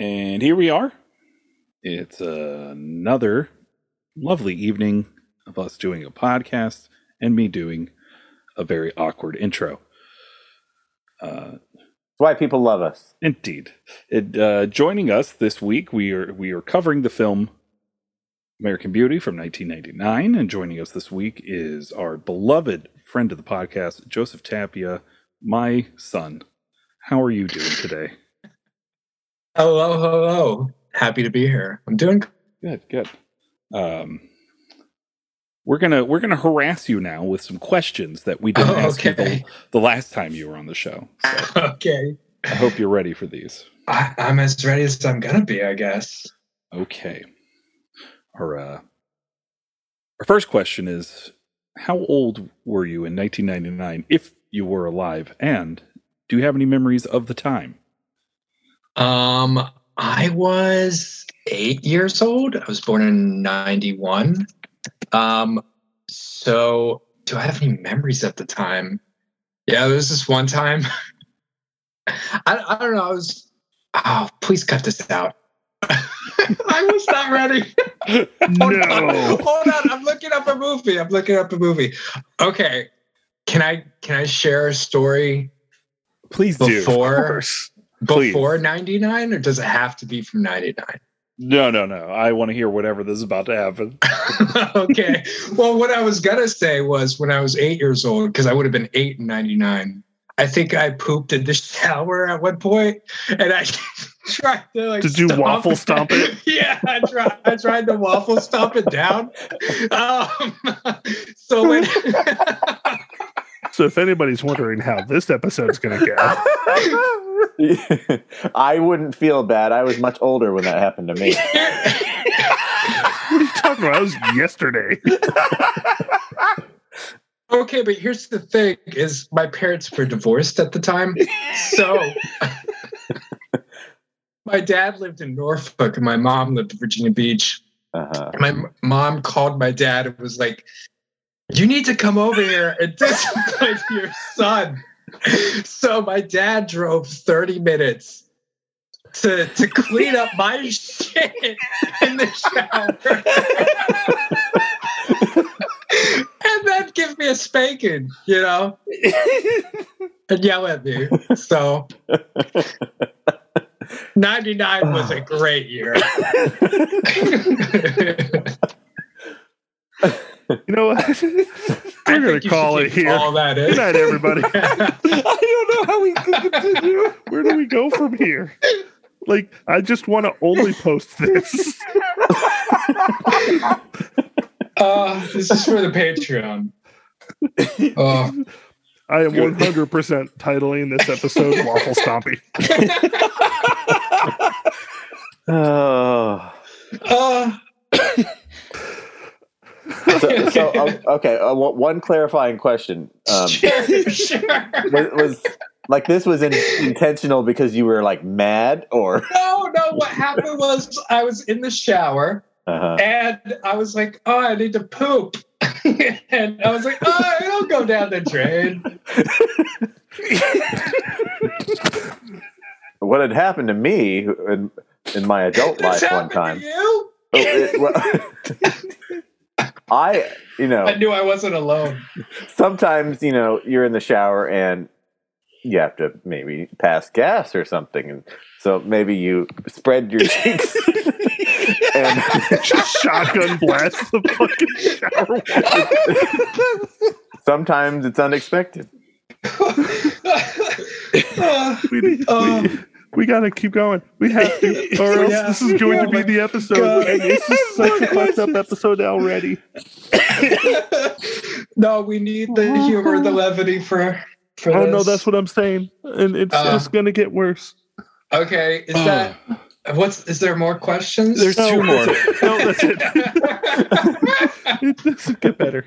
And here we are. It's another lovely evening of us doing a podcast and me doing a very awkward intro. Uh, That's why people love us. indeed. It, uh, joining us this week, we are we are covering the film American Beauty from 1999, and joining us this week is our beloved friend of the podcast, Joseph Tapia, my son. How are you doing today? Hello, hello. Happy to be here. I'm doing Good, good. Um, we're gonna we're gonna harass you now with some questions that we didn't Oh, ask you the, the last time you were on the show. So okay. I hope you're ready for these. I, I'm as ready as I'm gonna be, I guess. Okay. Our uh, our first question is: How old were you in 1999, if you were alive, and do you have any memories of the time? Um, I was eight years old. I was born in '91. Um, so do I have any memories at the time? Yeah, there was this one time. I, I don't know. I was. Oh, please cut this out. I was not ready. Hold on. Hold on. I'm looking up a movie. I'm looking up a movie. Okay. Can I can I share a story Please before Please. before 99 or does it have to be from 99? No, no, no. I want to hear whatever this is about to happen. okay. Well, what I was gonna say was when I was eight years old, because I would have been eight in '99. I think I pooped in the shower at one point, and I tried to like Did you stomp waffle stomp it? yeah, I tried. I tried to waffle stomp it down. Um, so when So if anybody's wondering how this episode's going to go, I wouldn't feel bad. I was much older when that happened to me. what are you talking about? That was yesterday. Okay, but here's the thing: is my parents were divorced at the time, so my dad lived in Norfolk and my mom lived in Virginia Beach. Uh-huh. My m- mom called my dad and was like, "You need to come over here and discipline your son." So my dad drove 30 minutes to to clean up my shit in the shower. and then give me a spanking, you know, and yell at me. So 99 was a great year. You know what? I We're going to call it here. All that Good night, everybody. I don't know how we can continue. Where do we go from here? Like, I just want to only post this. Uh, this is for the Patreon. Oh, I am 100% titling this episode Waffle Stompy. Oh. uh, So, so okay, uh, one one clarifying question. Um, sure, sure. was, was like this was in, intentional because you were like mad or No, no. What happened was I was in the shower uh-huh. and I was like, "Oh, I need to poop," and I was like, "Oh, it'll go down the drain." what had happened to me in, in my adult life one time. to you? Oh, it- well, I, you know, I knew I wasn't alone. sometimes you know you're in the shower and you have to maybe pass gas or something, and so maybe you spread your cheeks and Just shotgun blast the fucking shower. sometimes it's unexpected. Uh, We, need, Oh. We, we got to keep going. We have to, or else Yeah. this is going to be the episode. God. And this is such a fucked up episode already. no, we need the humor, the levity for. for Oh this. no, that's what I'm saying, and it's Uh. just gonna get worse. Okay, is that what's? Is there more questions? There's two more. No, that's it. it doesn't get better.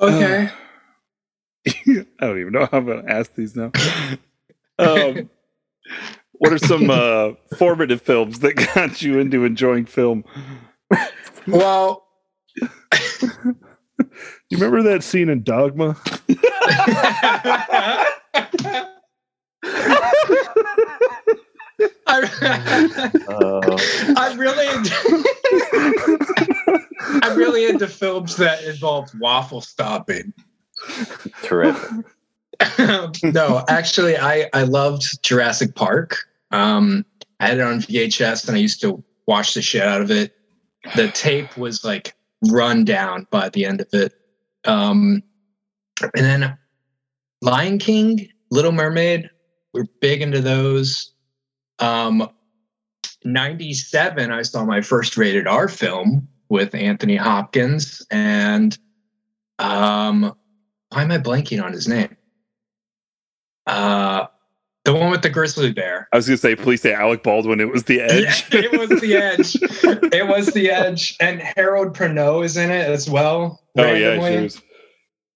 okay. I don't even know how I'm going to ask these now. Um, what are some uh, formative films that got you into enjoying film? Well, You remember that scene in Dogma? I, Uh, I'm really into, I'm really into films that involve waffle stopping. terrific. no, actually, I I loved Jurassic Park. Um, I had it on VHS, and I used to watch the shit out of it. The tape was like run down by the end of it. Um, and then Lion King, Little Mermaid, we're big into those. Um, 97, I saw my first rated R film with Anthony Hopkins, and um, why am I blanking on his name? Uh, the one with the grizzly bear. I was gonna say, please say Alec Baldwin. It was the edge. Yeah, it was the edge. it was the edge, and Harold Perrineau is in it as well. oh yeah, randomly. she was.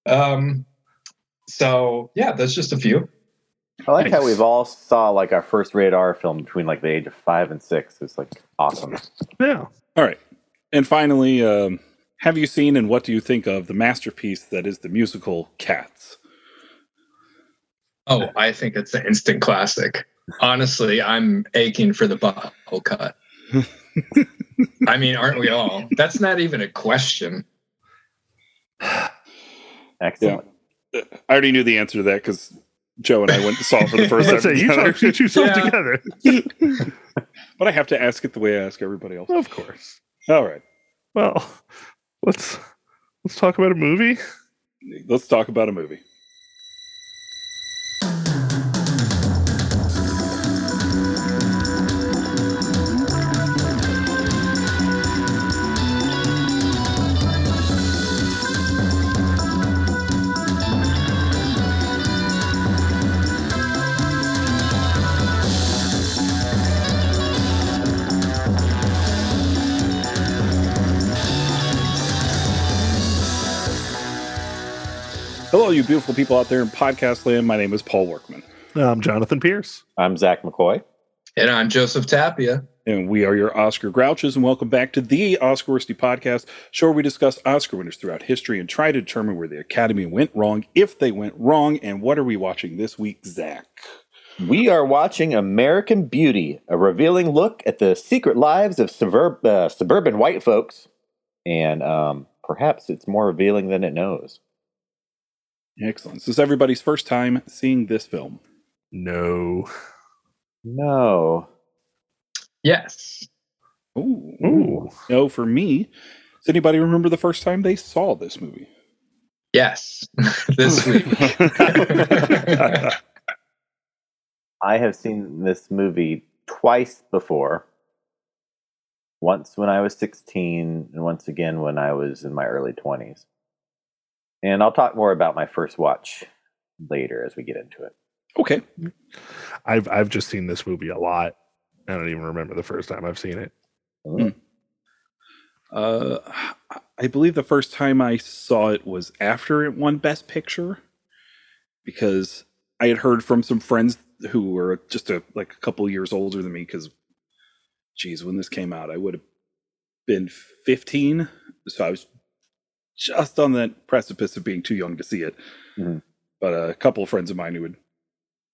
Um, so yeah, that's just a few. I like how we've all saw like our first radar film between like the age of five and six. It's like awesome. Yeah. All right, and finally, um, have you seen and what do you think of the masterpiece that is the musical Cats? Oh, I think it's an instant classic. Honestly, I'm aching for the butthole cut. I mean, aren't we all? That's not even a question. Excellent. I already knew the answer to that because Joe and I went and saw it for the first Let's time say you together. talk you two songs Yeah. together. but I have to ask it the way I ask everybody else. Of course. All right, Well, let's let's talk about a movie. let's talk about a movie. You beautiful people out there in podcast land. My name is Paul Workman, I'm Jonathan Pierce. I'm Zach McCoy. And I'm Joseph Tapia. and we are your Oscar Grouches. And welcome back to the Oscar Worsty podcast, show where we discuss Oscar winners throughout history and try to determine where the Academy went wrong, if they went wrong, and what are we watching this week, Zach? We are watching American Beauty, a revealing look at the secret lives of suburb, uh, suburban white folks. And um, perhaps it's more revealing than it knows. Excellent. This is everybody's first time seeing this film. No. No. Yes. Ooh. Ooh. No, for me, does anybody remember the first time they saw this movie? Yes. this week. I have seen this movie twice before. Once when I was 16, and once again when I was in my early 20s. And I'll talk more about my first watch later as we get into it. okay. I've I've just seen this movie a lot. I don't even remember the first time I've seen it. Mm. Uh, I believe the first time I saw it was after it won Best Picture, because I had heard from some friends who were just a like a couple years older than me. Because, geez, when this came out, I would have been fifteen, so I was just on the precipice of being too young to see it. Mhm. But a couple of friends of mine who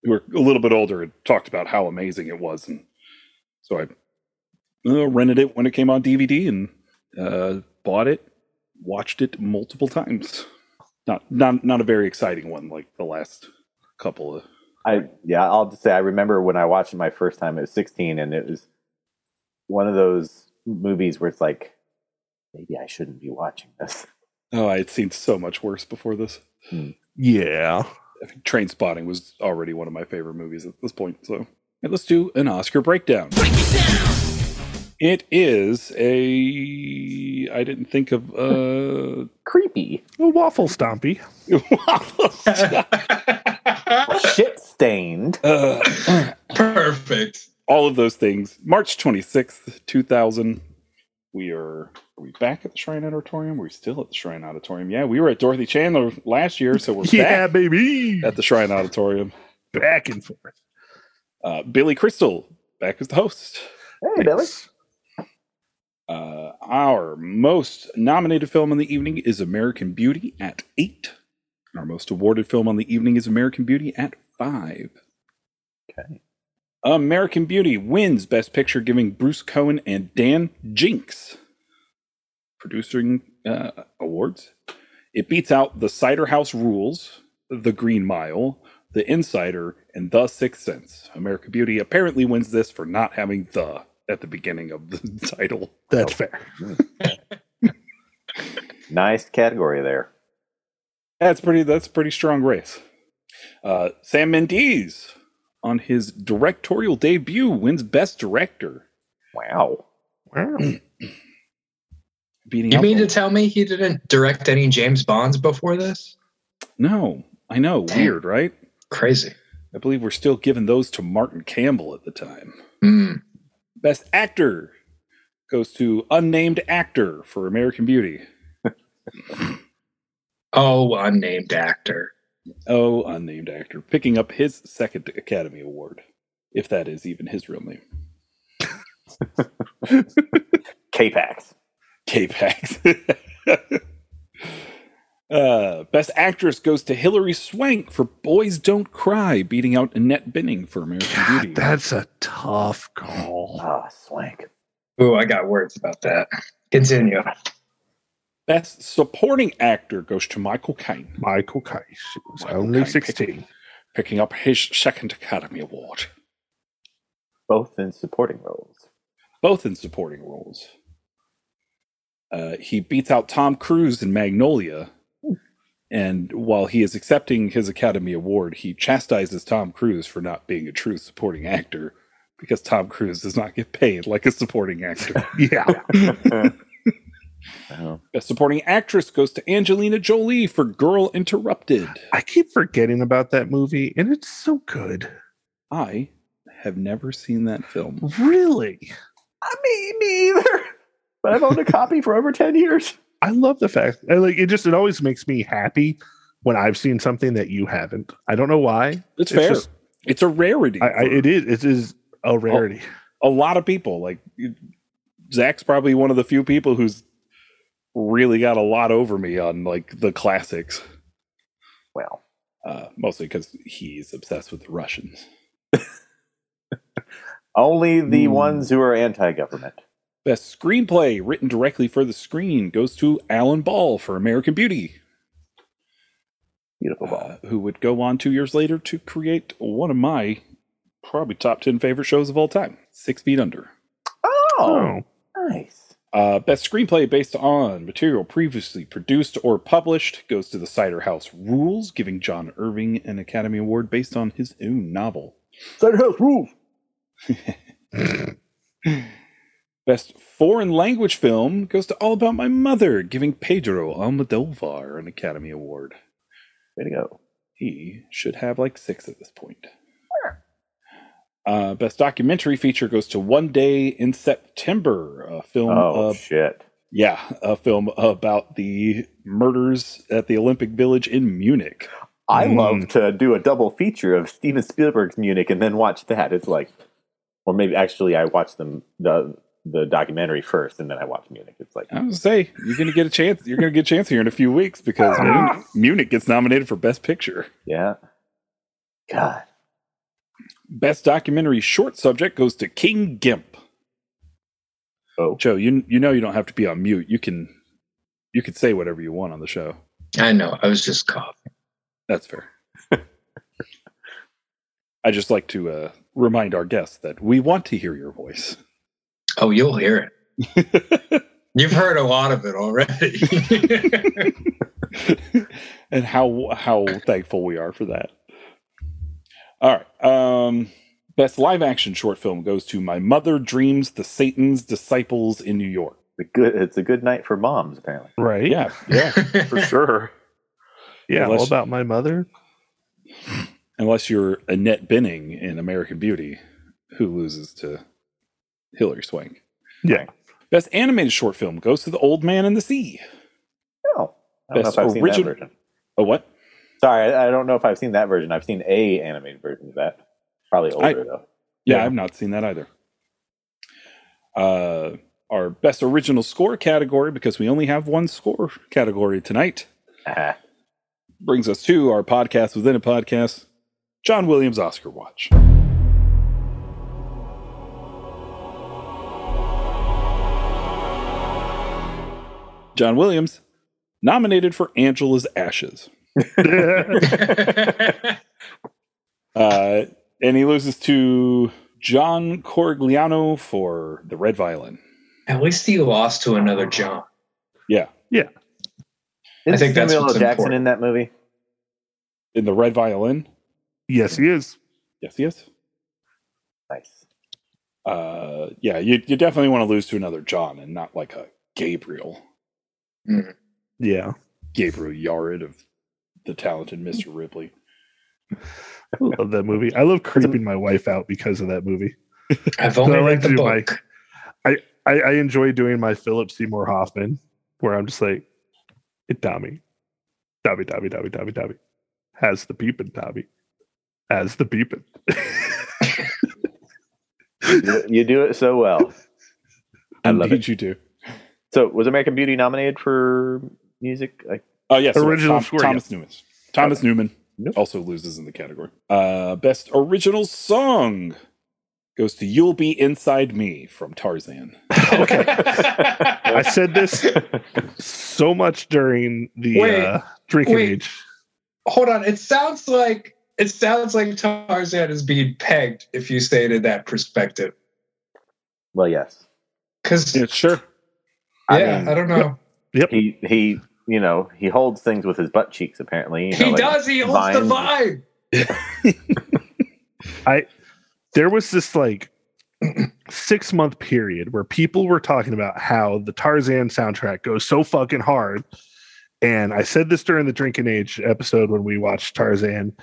who were a little bit older had talked about how amazing it was, and so I uh, rented it when it came on DVD and uh, bought it, watched it multiple times. Not not not a very exciting one like the last couple of. I yeah, I'll just say I remember when I watched it my first time. It was 16, and it was one of those movies where it's like, maybe I shouldn't be watching this. Oh, I had seen so much worse before this. Yeah. I think Train Spotting was already one of my favorite movies at this point. So and let's do an Oscar breakdown. It is a. I didn't think of. uh Creepy, A waffle stompy. shit stained. uh, Perfect. all of those things. March 26th, 2000. We are, are we back at the Shrine Auditorium? We're still at the Shrine Auditorium. Yeah, we were at Dorothy Chandler last year, so we're Yeah, back baby. at the Shrine Auditorium. Back and forth. Uh, Billy Crystal back as the host. Hey, Billy. Uh, our most nominated film on the evening is American Beauty at eight. Our most awarded film on the evening is American Beauty at five. Okay. American Beauty wins Best Picture, giving Bruce Cohen and Dan Jinks producing uh, awards. It beats out The Cider House Rules, The Green Mile, The Insider, and The Sixth Sense. American Beauty apparently wins this for not having the at the beginning of the title. That's fair. Nice category there. That's pretty. That's a pretty strong race. Uh, Sam Mendes on his directorial debut wins Best Director, Wow. Wow. beating. You mean the- to tell me he didn't direct any James Bonds before this? No, I know. Damn. Weird, right? Crazy. I believe we're still giving those to Martin Campbell at the time. Hmm. Best Actor goes to unnamed actor for American Beauty. Oh, unnamed actor. Oh, unnamed actor, picking up his second Academy Award, if that is even his real name. K-Pax. K-Pax. uh, Best Actress goes to Hilary Swank for Boys Don't Cry, beating out Annette Bening for American Beauty. That's a tough call. Ah, swank. Ooh, I got words about that. Continue. Best Supporting Actor goes to Michael Caine, Michael Kais was Michael only Caine 16. picking up his second Academy Award, Both in supporting roles. both in supporting roles. Uh, he beats out Tom Cruise in Magnolia, and while he is accepting his Academy Award, he chastises Tom Cruise for not being a true supporting actor because Tom Cruise does not get paid like a supporting actor. Yeah. Oh. Best supporting actress goes to Angelina Jolie for Girl Interrupted. I keep forgetting about that movie, and it's so good. I have never seen that film. Really? I mean, me either. But I've owned a copy for over 10 years. I love the fact I like it just it always makes me happy when I've seen something that you haven't. I don't know why. It's It's fair. just- it's a rarity. I, I it is it is a rarity. a lot of people. Like Zach's probably one of the few people who's really got a lot over me on like the classics. Well, Uh, mostly because he's obsessed with the Russians. only the Hmm. ones who are anti-government. Best screenplay written directly for the screen goes to Alan Ball for American Beauty. Beautiful ball. uh, who would go on two years later to create one of my probably top 10 favorite shows of all time Six Feet Under. oh, Oh, nice. Uh, best screenplay based on material previously produced or published goes to The Cider House Rules, giving John Irving an Academy Award based on his own novel. Cider House rules. Best foreign language film goes to All About My Mother, giving Pedro Almodovar an Academy Award. Way to go. He should have like six at this point. Uh, best documentary feature goes to One Day in September, a film. Oh, uh, shit. yeah, a film about the murders at the Olympic Village in Munich. I Mm. love to do a double feature of Steven Spielberg's Munich and then watch that. It's like, or maybe actually I watch them the the documentary first and then I watch Munich. It's like, I was say you're gonna get a chance. You're gonna get a chance here in a few weeks because Munich, Munich gets nominated for Best Picture. yeah. God. Best documentary short subject goes to King Gimp. Oh, Joe, you you know you don't have to be on mute. You can you can say whatever you want on the show. I know. I was just coughing. That's fair. I just like to uh, remind our guests that we want to hear your voice. Oh, you'll hear it. You've heard a lot of it already. and how how thankful we are for that. All right. Um best live action short film goes to My Mother Dreams the Satan's Disciples in New York. a good. It's a good night for moms, apparently. right. Yeah, yeah, for sure. Yeah. Unless- all about my mother. Unless you're Annette Bening in American Beauty, who loses to Hilary Swank. Yeah. Best animated short film goes to The Old Man and the Sea. Oh, I don't Best know if I've seen origin- that version. Oh, what? Sorry, I, I, don't know if I've seen that version. I've seen a animated version of that. Probably older I, though. Yeah, yeah, I've not seen that either. Uh, our best original score category because we only have one score category tonight. Uh-huh. Brings us to our podcast within a podcast, John Williams Oscar Watch. John Williams, nominated for Angela's Ashes. Uh, and he loses to John Corigliano for the Red Violin. At least he lost to another John. Yeah. Yeah. Isn't think that's L. Jackson important. in that movie? In the Red Violin. yes, he is. Yes, he is. Nice. Uh, yeah, you, you definitely want to lose to another John and not like a Gabriel. Yeah. Gabriel Yared of the talented Mr. Ripley. I love that movie. I love creeping my wife out because of that movie. I've only I like read the to do my- book. I, I enjoy doing my Philip Seymour Hoffman, where I'm just like, it Tommy. Dobby, Dobby, Dobby, Dobby, Dobby. Has the peeping, Dobby. Has the peeping. You do- it so well. I love it. you do. So, was American Beauty nominated for music? Like, Oh, yes. it was Original Tom- score, Thomas Newman. Thomas Okay. Newman Nope. also loses in the category. Uh, best original song goes to You'll Be Inside Me from Tarzan. okay. I said this so much during the Wait, uh, drinking wait. age. Hold on. It sounds like it sounds like Tarzan is being pegged if you say it in that perspective. well, yes. Because Yeah, sure. I yeah, mean- I don't know. Yep. He he, you know, he holds things with his butt cheeks. Apparently, you know, he like does. He holds the vines. vibe. There was this like six month period where people were talking about how the Tarzan soundtrack goes so fucking hard. And I said this during the drinking age episode when we watched Tarzan,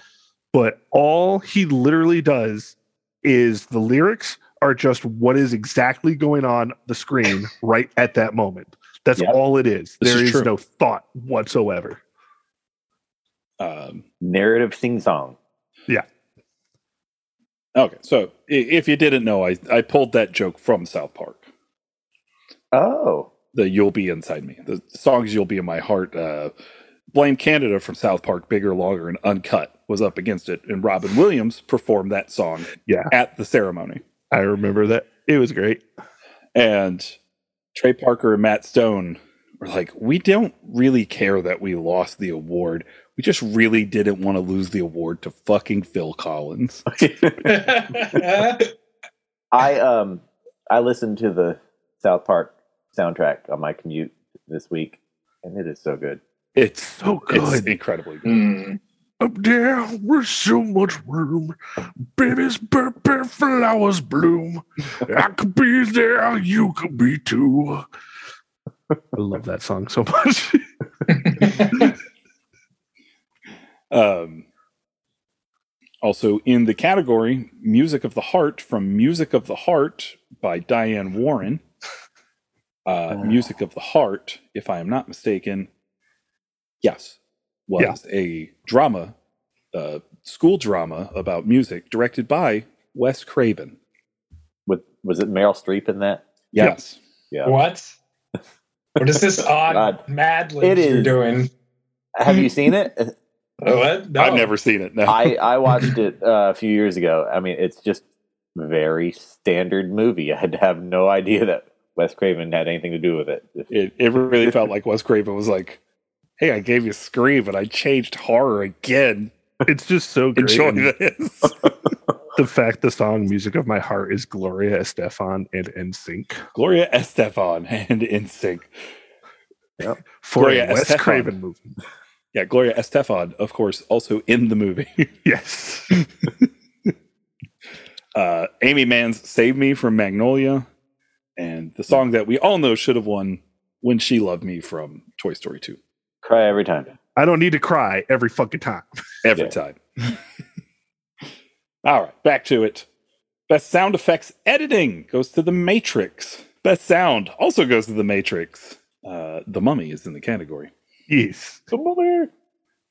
but all he literally does is the lyrics are just what is exactly going on the screen right at that moment. That's Yep. all it is. This There is is no thought whatsoever. Um, narrative sing song. Yeah. Okay, so if you didn't know, I, I pulled that joke from South Park. Oh, The You'll Be Inside Me. The songs You'll Be in My Heart. Uh, Blame Canada from South Park, Bigger, Longer, and Uncut was up against it. And Robin Williams performed that song Yeah, at the ceremony. I remember that. It was great. And Trey Parker and Matt Stone were like, we don't really care that we lost the award. We just really didn't want to lose the award to fucking Phil Collins. I um I listened to the South Park soundtrack on my commute this week, and it is so good. It's So it's good. incredibly good. Hmm. Up there, there's so much room. Baby's purple flowers bloom. I could be there, you could be too. I love that song so much. Um, also in the category Music of the Heart from Music of the Heart by Diane Warren. Uh, Oh. Music of the Heart, if I am not mistaken, yes, was a drama, uh, school drama about music directed by Wes Craven. With was it Meryl Streep in that? Yes. Yeah. what? What is this odd God. mad It you're doing? Have you seen it? What? No. I've never seen it. No. I I watched it uh, a few years ago. I mean, it's just very standard movie. I had to have no idea that Wes Craven had anything to do with it. it, it really felt like Wes Craven was like, hey, I gave you Scream, but I changed horror again. it's just so great. Enjoy this. the fact the song Music of My Heart is Gloria Estefan and NSYNC. Gloria Estefan and NSYNC. For Gloria a Wes Estefan. Craven movie. Yeah, Gloria Estefan, of course, also in the movie. Yes. Uh, Aimee Mann's "Save Me" from Magnolia, and the song that we all know should have won "When She Loved Me" from Toy Story 2. Cry every time. I don't need to cry every fucking time. Every Yeah. time. all right, back to it. Best sound effects editing goes to The Matrix. Best sound also goes to The Matrix. Uh, the Mummy is in the category. Yes. Come over.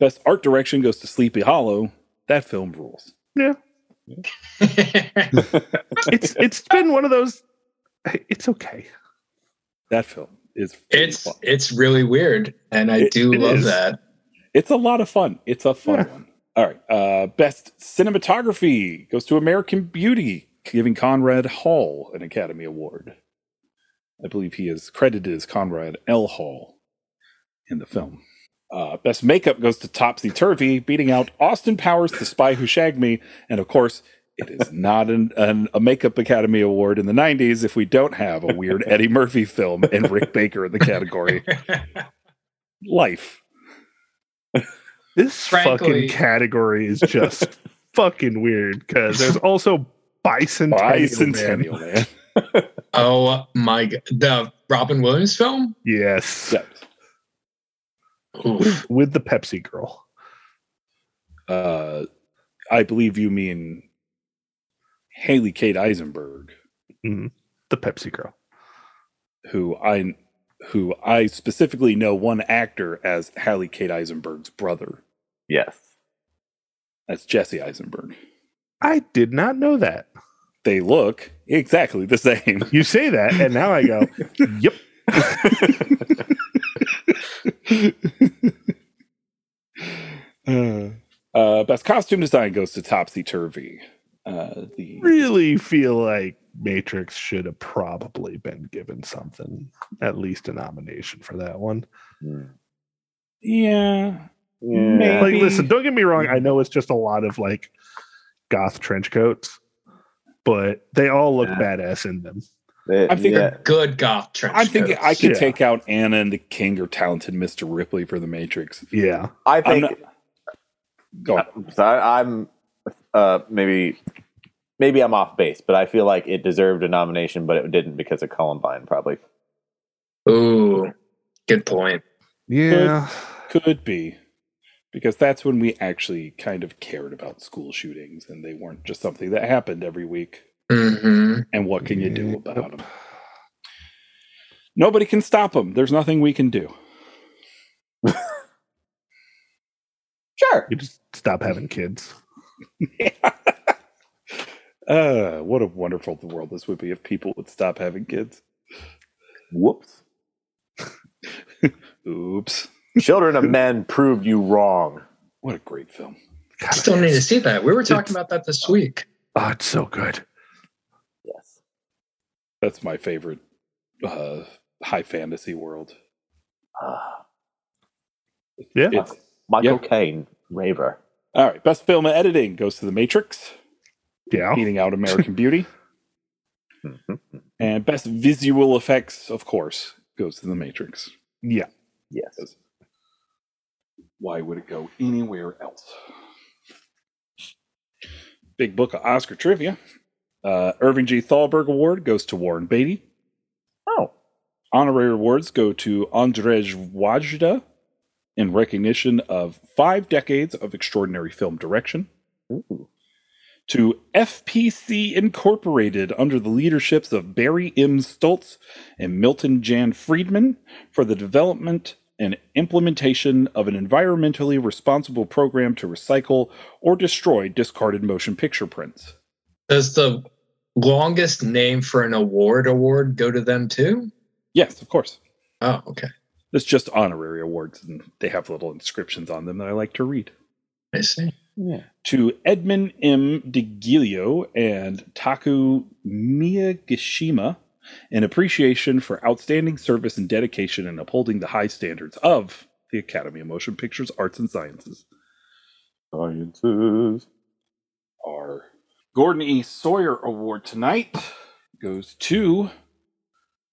Best art direction goes to Sleepy Hollow. That film rules. Yeah. It's it's been one of those it's okay. That film is. it's fun. it's really weird, and I It- do it love is. that. It's a lot of fun. It's a fun Yeah. one. All right. Uh, best cinematography goes to American Beauty, giving Conrad Hall an Academy Award. I believe he is credited as Conrad L. Hall. in the film. Uh, best makeup goes to Topsy Turvy, beating out Austin Powers, The Spy Who Shagged Me, and of course, it is not an, an, a Makeup Academy Award in the 90s if we don't have a weird Eddie Murphy film and Rick Baker in the category. Life. This Frankly- fucking category is just fucking weird because there's also bicentennial. Man. Bicentennial, man. oh my god. The Robin Williams film? Yes, Yeah. Oof. with the Pepsi girl. Uh, I believe you mean Hallie Kate Eisenberg, The Pepsi girl. who I who I specifically know one actor as Hallie Kate Eisenberg's brother. Yes. That's Jesse Eisenberg. I did not know that. They look exactly the same. You say that, and now I go, yep. uh, best costume design goes to Topsy Turvy. Uh, the Really feel like Matrix should have probably been given something, at least a nomination for that one. Yeah, Yeah. Like, listen, don't get me wrong. I know it's just a lot of like goth trench coats, but they all look Yeah. badass in them. It- I think yeah. Good goth trench I'm thinking coats. I could Yeah. take out Anna and the King or talented Mr. Ripley for the Matrix. Yeah. I I'm think not- Go on. so I, I'm uh, maybe maybe I'm off base, but I feel like it deserved a nomination, but it didn't because of Columbine, probably. Ooh, good point. Yeah. Could be. Because that's when we actually kind of cared about school shootings and they weren't just something that happened every week. hmm And what can you do Yep. about them? Nobody can stop them. There's nothing we can do. Sure. You just stop having kids. Uh, what a wonderful world this would be if people would stop having kids. Whoops. Oops. Children of Men proved you wrong. What a great film. God, Still need to see that. We were talking It's- about that this week. Oh, it's so good. Yes. That's my favorite uh, high fantasy world. Ah, Yeah. It's, Michael Yeah. Caine, Raver. All right. Best film editing goes to The Matrix, Yeah. beating out American Beauty. And best visual effects, of course, goes to The Matrix. Yeah. Yes. Why would it go anywhere else? Big book of Oscar trivia. Uh, Irving G. Thalberg Award goes to Warren Beatty. Oh. Honorary awards go to Andrzej Wajda in recognition of five decades of extraordinary film direction. Ooh. To FPC Incorporated under the leaderships of Barry M. Stoltz and Milton Jan Friedman for the development and implementation of an environmentally responsible program to recycle or destroy discarded motion picture prints. Does the longest name for an award award go to them too? Yes, of course. Oh, okay. It's just honorary awards, and they have little inscriptions on them that I like to read. I see. Yeah. To Edmund M. Di Giulio and Taku Miyagishima, in appreciation for outstanding service and dedication in upholding the high standards of the Academy of Motion Pictures Arts and Sciences. Sciences. Our Gordon E. Sawyer Award tonight goes to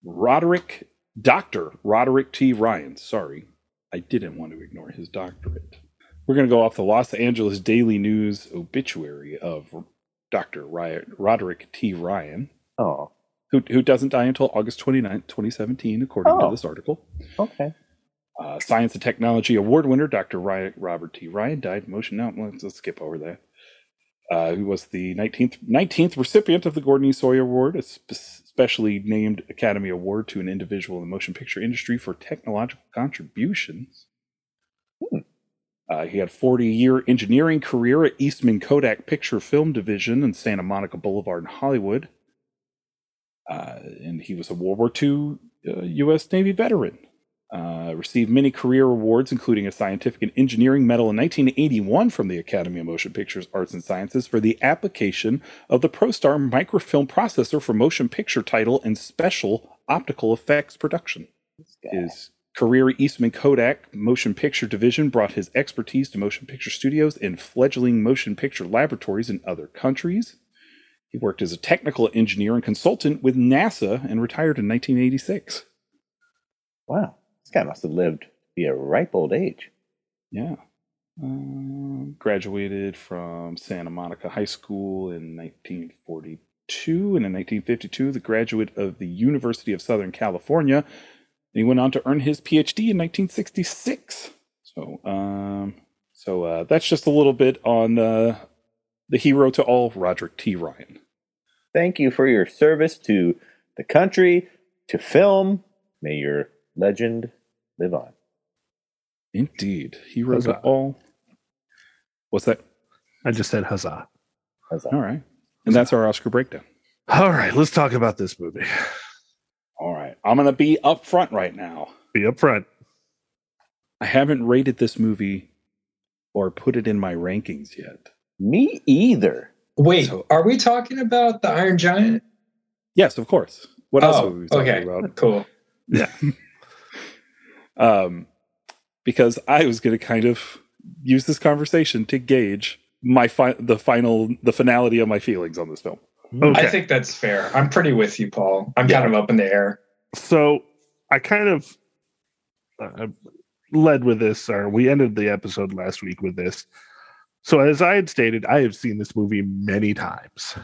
Roderick, Dr. Roderick T. Ryan. Sorry, I didn't want to ignore his doctorate. We're going to go off the Los Angeles Daily News obituary of Dr. Ryan, Roderick T. Ryan, Oh. who, who doesn't die until August 29th, 2017, according to Oh. this article. Okay. Uh, Science and Technology Award winner Dr. Ryan, Robert T. Ryan died motion. Now let's, let's skip over that. Uh, who was the 19th 19th recipient of the Gordon E. Sawyer Award, a specially named Academy Award to an individual in the motion picture industry for technological contributions. Uh, he had a 40 year engineering career at Eastman Kodak Picture Film Division in Santa Monica Boulevard in Hollywood. Uh, and he was a World War II uh, U.S. Navy veteran. Uh, received many career awards, including a Scientific and Engineering Medal in 1981 from the Academy of Motion Pictures Arts and Sciences for the application of the ProStar microfilm processor for motion picture title and special optical effects production. His career Eastman Kodak Motion Picture Division brought his expertise to motion picture studios and fledgling motion picture laboratories in other countries. He worked as a technical engineer and consultant with NASA and retired in 1986. Wow, this guy must have lived to be a ripe old age. Yeah. Um, graduated from Santa Monica High School in 1942, and in 1952, the graduate of the University of Southern California. And he went on to earn his PhD in 1966. So, um, so uh, that's just a little bit on uh, the hero to all, Roderick T. Ryan. Thank you for your service to the country, to film. May your legend live on. Indeed, hero to Huzzah. all. What's that? I just said huzzah. How's that? All right, and that's our Oscar breakdown. All right, let's talk about this movie. All right, I'm gonna be upfront right now. Be up front. I haven't rated this movie or put it in my rankings yet. Me either. Wait, So- are we talking about the Iron Giant? Yes, of course. What else oh, are we talking okay, about? cool. Um, because I was going to kind of use this conversation to gauge my fi- the final the finality of my feelings on this film. Okay. I think that's fair. I'm pretty with you, Paul. I'm kind of up in the air. so I kind of uh, led with this, or we ended the episode last week with this. So, as I had stated, I have seen this movie many times,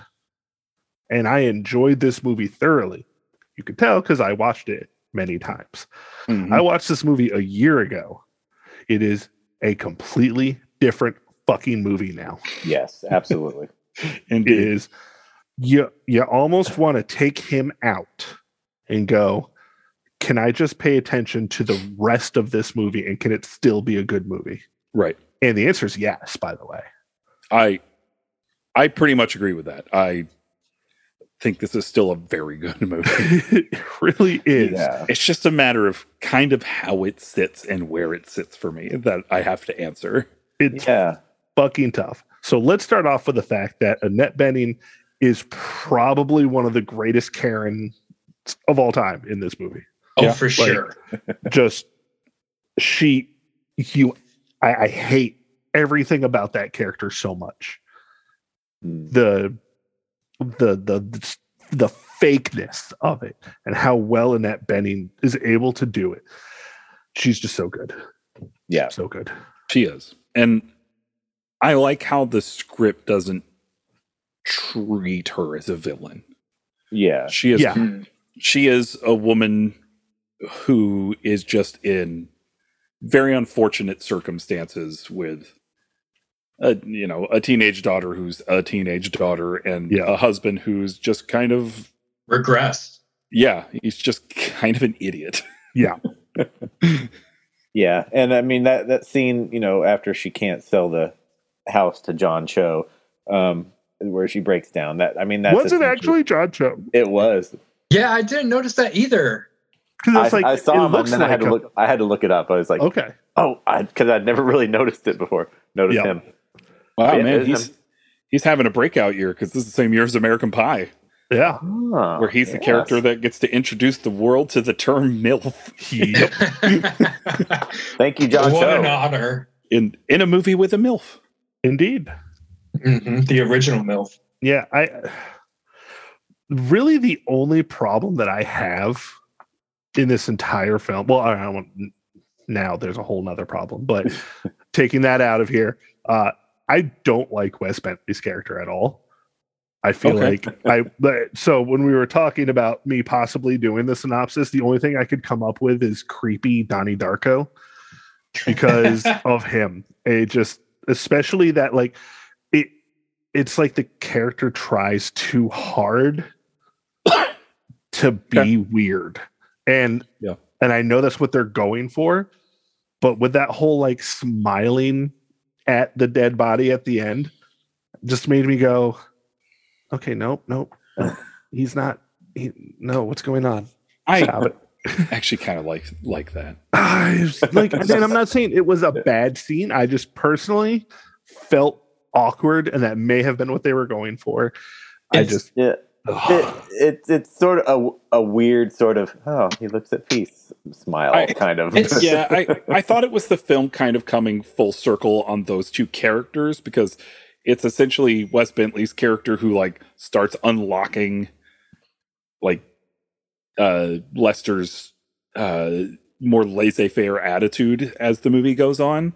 and I enjoyed this movie thoroughly. You could tell because I watched it many times. Mhm. I watched this movie a year ago. It is a completely different fucking movie now. Yes, absolutely. It Indeed. is you you almost want to take him out and go can i just pay attention to the rest of this movie and can it still be a good movie Right. and the answer is yes by the way I I pretty much agree with that. I think this is still a very good movie. it really is Yeah. it's just a matter of kind of how it sits and where it sits for me that I have to answer. it's Yeah. fucking tough so let's start off with the fact that annette bening is probably one of the greatest karen of all time in this movie Oh, Yeah, for like- sure. just she you I, I hate everything about that character so much Mm. the the the the fakeness of it and how well Annette Bening is able to do it. She's just so good. Yeah. So good. She is. And I like how the script doesn't treat her as a villain. Yeah. She is Yeah. Mm. she is a woman who is just in very unfortunate circumstances with a you know a teenage daughter who's a teenage daughter and Yeah. a husband who's just kind of Regress. yeah he's just kind of an idiot Yeah. Yeah. And I mean that that scene, you know, after she can't sell the house to John Cho, um, where she breaks down. That I mean that Was it actually John Cho? it was. Yeah, I didn't notice that either. Because I, it's like I it saw him and looks then I had to a- look I had to look it up. I was like, Okay. oh, because I'd never really noticed it before. Noticed Yeah. him. Wow Yeah, man it is he's he's having a breakout year because this is the same year as american pie Yeah. Ah, where he's the character that gets to introduce the world to the term milf Thank you, John what an honor. in in a movie with a milf Indeed. Mhm, The original MILF. Yeah, I really the only problem that I have in this entire film. Well, I don't want now there's a whole nother problem, but taking that out of here, uh, I don't like Wes Bentley's character at all. I feel Okay. like I but- so when we were talking about me possibly doing the synopsis, the only thing I could come up with is creepy Donnie Darko because of him. It just especially that like it it's like the character tries too hard to be Okay. weird. And Yeah. and I know that's what they're going for, but with that whole like smiling at the dead body at the end just made me go, okay, nope, nope. no, he's not he, no, what's going on? i Stop it. actually kind of like like that I like, and I'm not saying it was a bad scene. I just personally felt awkward, and that may have been what they were going for. I It's- just, Yeah. it, it, it's sort of a, a weird sort of oh he looks at peace smile I- kind of it's- yeah, I, I thought it was the film kind of coming full circle on those two characters because it's essentially Wes Bentley's character who like starts unlocking like uh Lester's uh more laissez-faire attitude as the movie goes on.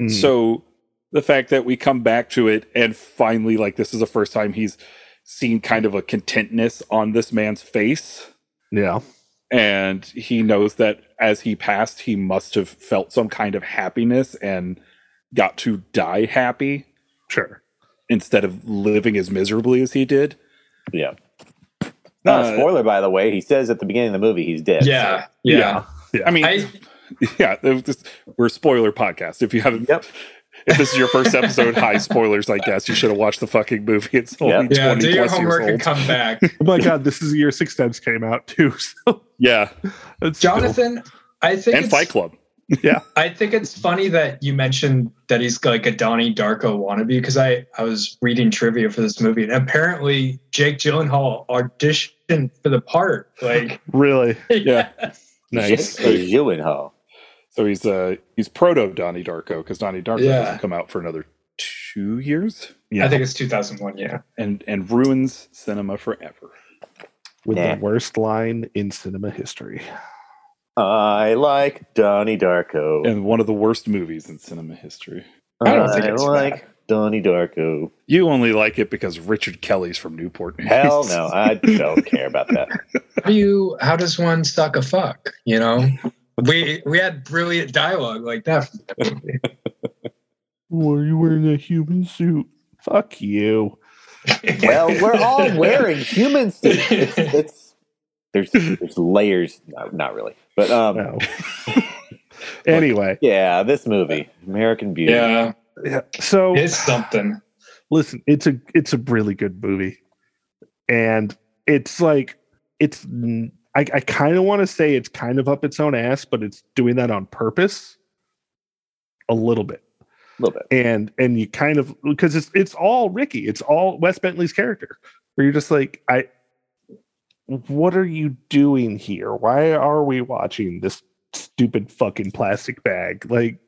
Mm. So the fact that we come back to it and finally like this is the first time he's seen kind of a contentness on this man's face yeah. And he knows that as he passed he must have felt some kind of happiness and got to die happy Sure. instead of living as miserably as he did yeah not Uh, a spoiler by the way he says at the beginning of the movie he's dead Yeah, yeah. Yeah. i mean I, yeah just- we're a spoiler podcast if you haven't Yep. If this is your first episode high spoilers i guess you should have watched the fucking movie it's only Yep. yeah, 20 do your plus years homework and come back. Oh my god, this is the year Six Steps came out too. So yeah it's still- Jonathan, I think and fight club Yeah. I think it's funny that you mentioned that he's like a Donnie Darko wannabe because I, I was reading trivia for this movie and apparently Jake Gyllenhaal auditioned for the part. Like, really Yeah. nice. Jake Gyllenhaal. So he's uh he's proto donnie darko because donnie darko Yeah. doesn't come out for another two years Yeah. I think it's 2001. Yeah. and and ruins cinema forever with Nah. the worst line in cinema history. I like Donnie Darko. and one of the worst movies in cinema history. I don't think it's like bad. Donnie Darko. You only like it because Richard Kelly's from Newport. News. Hell no, I don't care about that. How do you, how does one suck a fuck? You know, we, we had brilliant dialogue like that. from that. Were you wearing a human suit? Fuck you. Well, we're all wearing human suits. It's, it's there's there's layers. No, not really, but um, No. anyway, yeah, this movie, American Beauty. yeah, yeah. So it's something. listen, it's a it's a really good movie, and it's like it's. N- I, I kind of want to say it's kind of up its own ass, but it's doing that on purpose. A little bit. a little bit. and and you kind of because it's it's all Ricky, it's all Wes Bentley's character. Where you're just like, I, what are you doing here? Why are we watching this stupid fucking plastic bag? Like,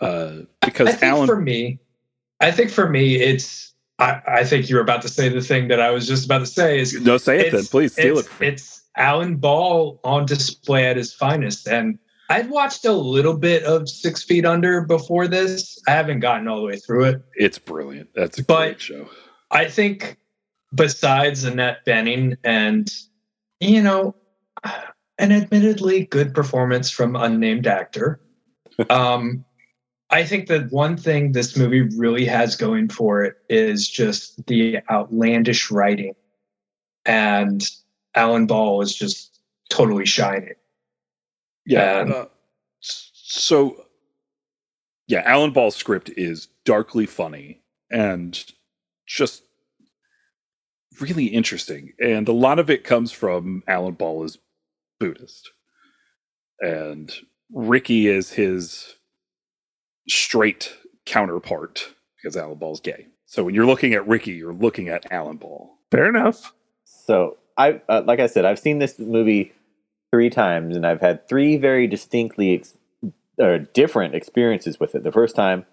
uh, I because think Alan. for me, I think for me, it's. I, I think you were about to say the thing that I was just about to say is no, say it then, please steal it's, it. It's Alan Ball on display at his finest, and I'd watched a little bit of Six Feet Under before this. I haven't gotten all the way through it. It's brilliant. That's a But- great show. I think besides Annette Bening and you know an admittedly good performance from unnamed actor, um, I think that one thing this movie really has going for it is just the outlandish writing, and Alan Ball is just totally shining. Yeah. Um, uh, so, yeah, Alan Ball's script is darkly funny and just really interesting. And a lot of it comes from Alan Ball is Buddhist. And Ricky is his straight counterpart because Alan Ball's gay. So when you're looking at Ricky, you're looking at Alan Ball. fair enough. So I, uh, like I said, I've seen this movie three times, and I've had three very distinctly ex- or different experiences with it. The first time,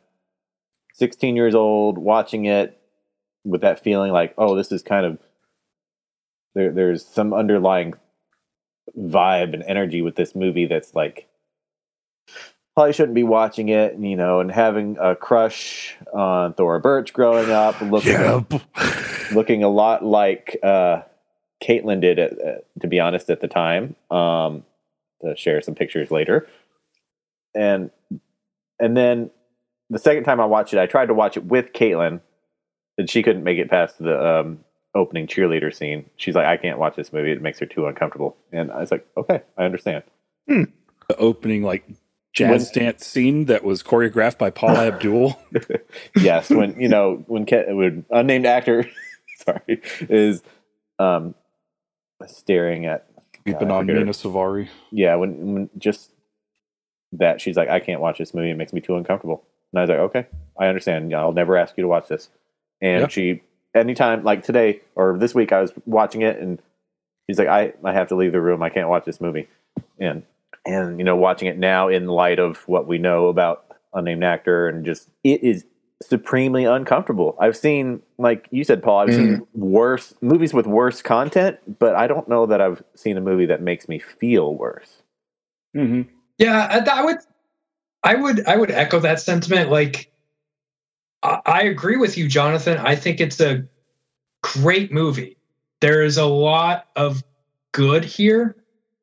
16 years old, watching it with that feeling like, oh, this is kind of there. There's some underlying vibe and energy with this movie that's like probably shouldn't be watching it, you know, and having a crush on Thora Birch growing up, looking Yeah. looking a lot like uh, Caitlin did, at, uh, to be honest, at the time. Um, to share some pictures later, and and then the second time I watched it, I tried to watch it with Caitlin, and she couldn't make it past the um, opening cheerleader scene. She's like, "I can't watch this movie; it makes her too uncomfortable." And I was like, "Okay, I understand." The opening, like, jazz dance scene that was choreographed by Paula Abdul. yes, when you know when Ke- when unnamed actor, sorry, is um staring at Keeping God, on forget her- Mena Suvari. yeah, when, when just that she's like, I can't watch this movie; it makes me too uncomfortable. And I was like, okay, I understand. I'll never ask you to watch this. And Yeah. she anytime like today or this week I was watching it and he's like, I, I have to leave the room. I can't watch this movie. And and you know, watching it now in light of what we know about unnamed actor and just it is supremely uncomfortable. I've seen like you said, Paul, I've seen worse movies with worse content, but I don't know that I've seen a movie that makes me feel worse. hmm Yeah, I, I would, I would, I would echo that sentiment. Like, I, I agree with you, Jonathan. I think it's a great movie. There is a lot of good here,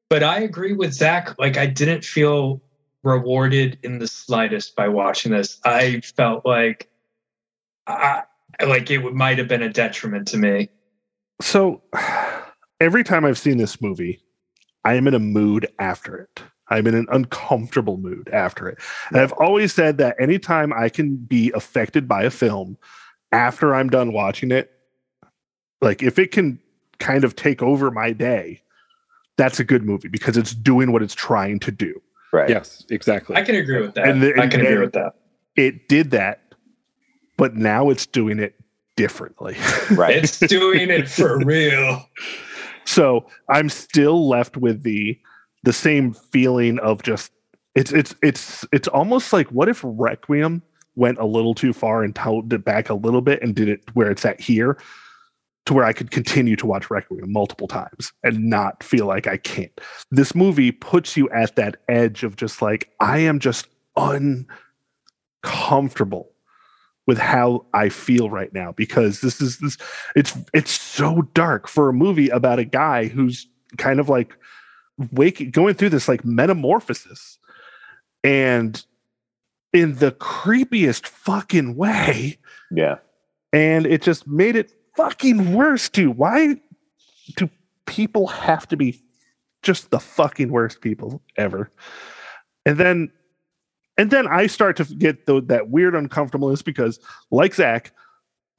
but I agree with Zach. Like, I didn't feel rewarded in the slightest by watching this. I felt like, I like it might have been a detriment to me. So every time I've seen this movie, I am in a mood after it. I'm in an uncomfortable mood after it. And I've always said that anytime I can be affected by a film after I'm done watching it, like if it can kind of take over my day, that's a good movie because it's doing what it's trying to do. Right. Yes, exactly. I can agree with that. And the- I can agree with that. It did that, but now it's doing it differently. Right. It's doing it for real. so i'm still left with the the same feeling of just it's it's it's it's almost like what if requiem went a little too far and held it back a little bit and did it where it's at here to where i could continue to watch requiem multiple times and not feel like i can't this movie puts you at that edge of just like i am just uncomfortable with how I feel right now because this is this it's it's so dark for a movie about a guy who's kind of like waking going through this like metamorphosis and in the creepiest fucking way Yeah. and it just made it fucking worst, dude. why do people have to be just the fucking worst people ever and then and then i start to get the, that weird uncomfortableness because like zach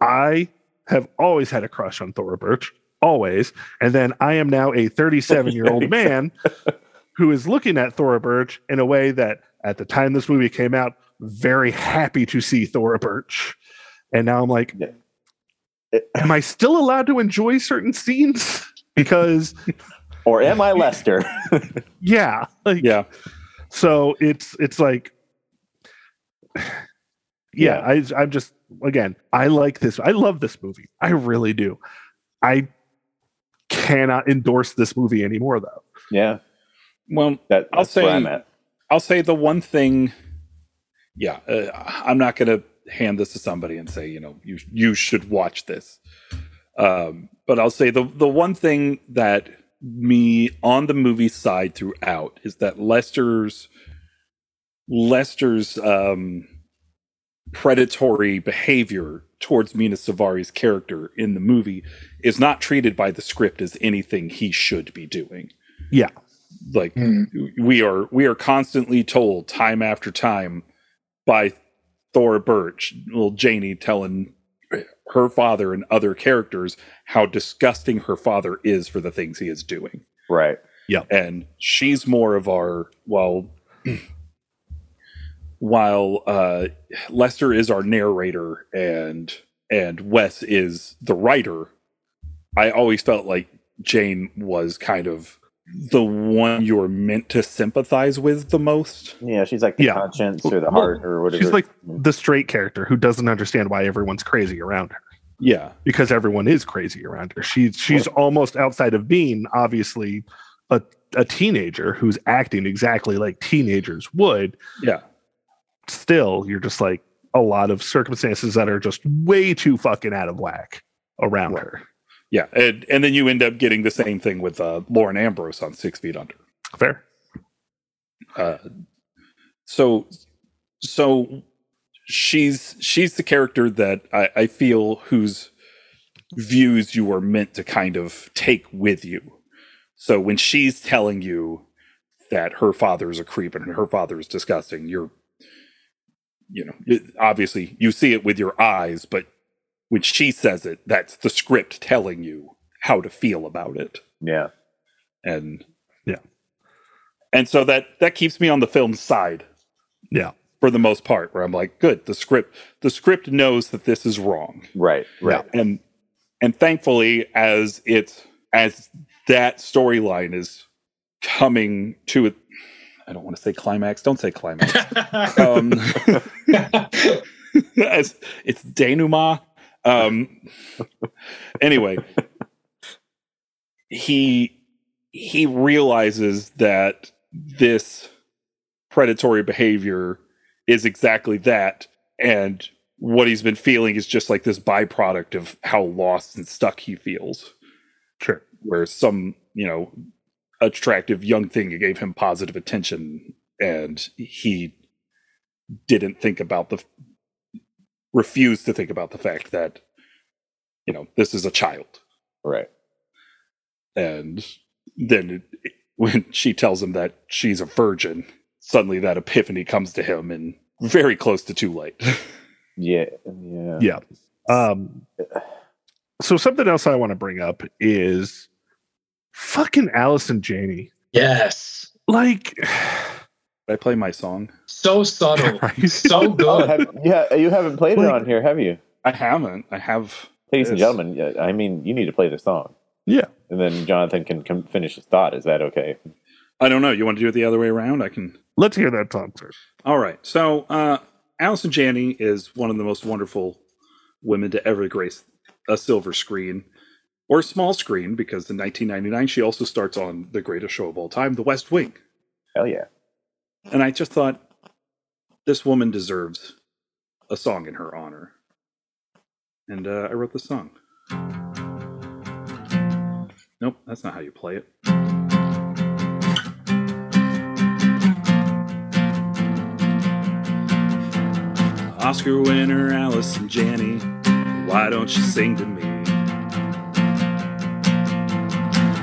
i have always had a crush on thora birch always and then i am now a 37 year old man who is looking at thora birch in a way that at the time this movie came out very happy to see thora birch and now i'm like Yeah. Am I still allowed to enjoy certain scenes? Because Or am I Lester? yeah, like, yeah. So it's it's like, yeah, I I'm just again, I like this. I love this movie. I really do. I cannot endorse this movie anymore, though. yeah. Well, That, I'll that's where say- I'm at. I'll say the one thing. Yeah, uh, I'm not going to hand this to somebody and say, you know, you you should watch this. Um, but I'll say the the one thing that me on the movie side throughout is that Lester's Lester's um, predatory behavior towards Mena Suvari's character in the movie is not treated by the script as anything he should be doing Yeah, like Hmm. we are we are constantly told time after time by Thora Birch, little Janie telling her father and other characters how disgusting her father is for the things he is doing. Right. Yeah. And she's more of our well while uh Lester is our narrator and and Wes is the writer, I always felt like Jane was kind of the one you're meant to sympathize with the most. Yeah, she's like the Yeah. conscience or the Well, heart or whatever. she's like the straight character who doesn't understand why everyone's crazy around her Yeah. because everyone is crazy around her. She's she's almost outside of being obviously a a teenager who's acting exactly like teenagers would. Yeah. Still, you're just like a lot of circumstances that are just way too fucking out of whack around Right. her. Yeah. And and then you end up getting the same thing with uh Lauren Ambrose on Six Feet Under. Fair. Uh so so she's she's the character that I, I feel whose views you are meant to kind of take with you. So when she's telling you that her father is a creep and her father is disgusting, you're you know, obviously you see it with your eyes, but when she says it, that's the script telling you how to feel about it. yeah. And Yeah. And so that that keeps me on the film side Yeah. for the most part, where I'm like, good, the script the script knows that this is wrong. Right. Right. And and thankfully, as it's as that storyline is coming to it, I don't want to say climax. Don't say climax. um, as it's denouement. Um, anyway, he he realizes that this predatory behavior is exactly that, and what he's been feeling is just like this byproduct of how lost and stuck he feels. Sure. Where some, you know, attractive young thing gave him positive attention and he didn't think about the refused to think about the fact that you know this is a child Right. and then it, when she tells him that she's a virgin suddenly that epiphany comes to him and very close to too late Yeah. Yeah. Yeah. Um, so something else I want to bring up is fucking Allison Janney. yes. Like, i play my song So subtle. Right? So Oh, good. have, yeah, you haven't played it on here, have you? i haven't i have Ladies and gentlemen, I mean, you need to play the song. yeah. And then Jonathan can come finish his thought. Is that okay? i don't know you want to do it the other way around i can Let's hear that song first. All right. So, uh, Allison Janney is one of the most wonderful women to ever grace a silver screen or a small screen because in 1999 she also starts on the greatest show of all time, The West Wing. Hell yeah. And I just thought this woman deserves a song in her honor. And uh, I wrote the song. Nope, that's not how you play it. Oscar winner Allison Janney, why don't you sing to me?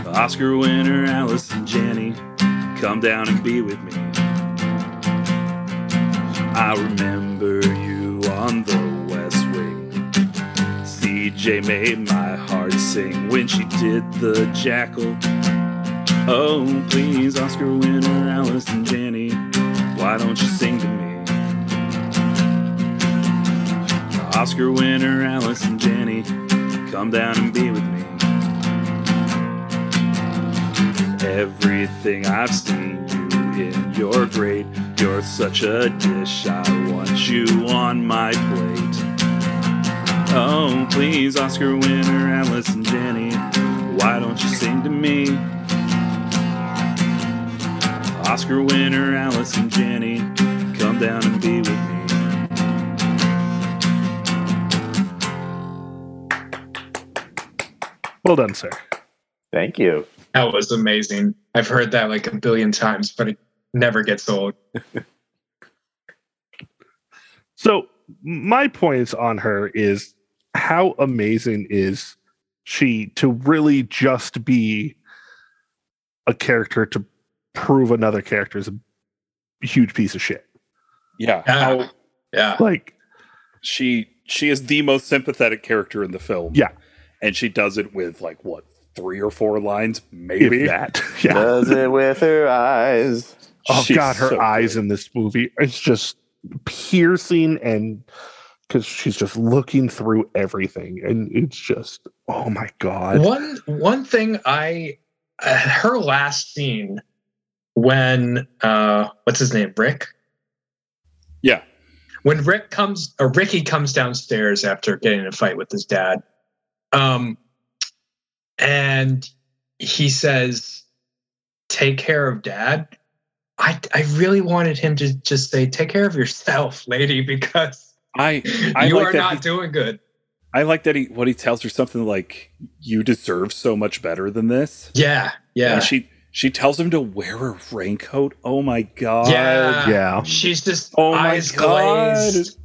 Oscar winner Allison Janney, come down and be with me. I remember you on the West Wing. CJ made my heart sing when she did the jackal. Oh, please, Oscar winner Allison Janney, why don't you sing to me? Oscar winner Allison Janney, come down and be with me. Everything I've seen you in, you're great. You're such a dish. I want you on my plate. Oh, please, Oscar winner Allison Janney, why don't you sing to me? Oscar winner Allison Janney, come down and be with me. Well done, sir. Thank you. That was amazing. I've heard that like a billion times, but it never gets old. So my points on her is how amazing is she to really just be a character to prove another character is a huge piece of shit. Yeah, Yeah. how Yeah. Like, she she is the most sympathetic character in the film. Yeah. and she does it with like what three or four lines, if maybe. that. Yeah. Does it with her eyes. Oh She's god, her so eyes good. in this movie it's just piercing and because she's just looking through everything and it's just oh my god. One one thing I uh, her last scene when uh what's his name Rick Yeah, when Rick comes or Ricky comes downstairs after getting in a fight with his dad um and he says take care of dad I I really wanted him to just say take care of yourself lady because I I you like are that not he- doing good I like that he what he tells her something like you deserve so much better than this. yeah yeah And she she tells him to wear a raincoat. Oh my god. Yeah. Yeah. she's just Oh my eyes God. glazed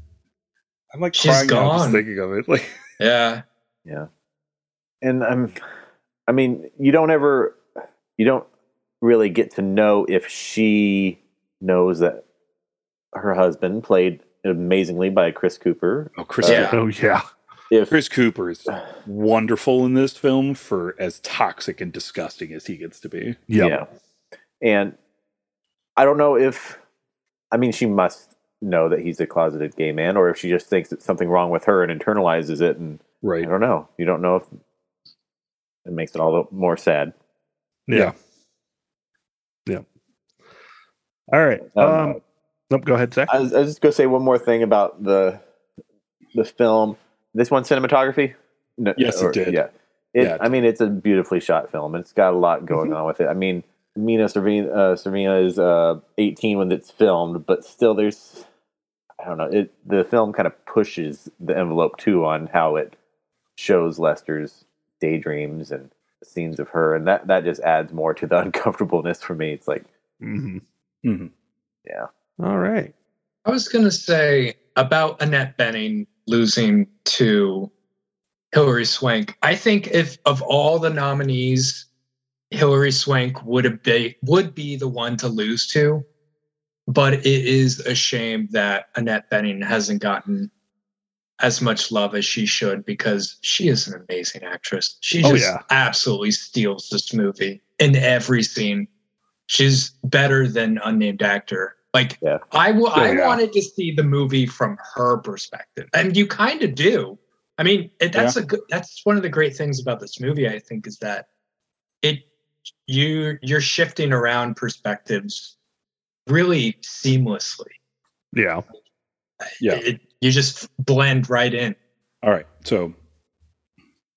I'm like She's crying out just gone. thinking of it. Like yeah Yeah. And I'm I mean, you don't ever you don't really get to know if she knows that her husband played amazingly by Chris Cooper. oh Chris uh, Yeah. Oh yeah. If Chris Cooper is wonderful in this film for as toxic and disgusting as he gets to be. Yep. Yeah. And I don't know if, I mean, she must know that he's a closeted gay man, or if she just thinks it's something wrong with her and internalizes it and right. I don't know. You don't know if it makes it all the more sad. Yeah. Yeah. All right. Um, Um, nope, go ahead, Zach. I was, I was just going to say one more thing about the the film. This one cinematography. No, Yes, it did. Yeah, it, Yeah, it I mean, it's a beautifully shot film. and It's got a lot going Mm-hmm. on with it. I mean, Mina Servina, uh, Servina is uh, 18 when it's filmed, but still, there's I don't know. It the film kind of pushes the envelope too on how it shows Lester's daydreams and scenes of her, and that that just adds more to the uncomfortableness for me. It's like, Mhm. Mhm. yeah, All right. I was going to say about Annette Bening losing to Hilary Swank. I think if of all the nominees, Hilary Swank would have be, would be the one to lose to. But it is a shame that Annette Bening hasn't gotten as much love as she should because she is an amazing actress. She Oh, just yeah. absolutely steals this movie in every scene. She's better than unnamed actor. Like Yeah. I w- I yeah. wanted to see the movie from her perspective, and you kind of do. I mean, it, that's a good. That's one of the great things about this movie. I think is that it you you're shifting around perspectives really seamlessly. Yeah. Yeah. It, you just blend right in. All right. So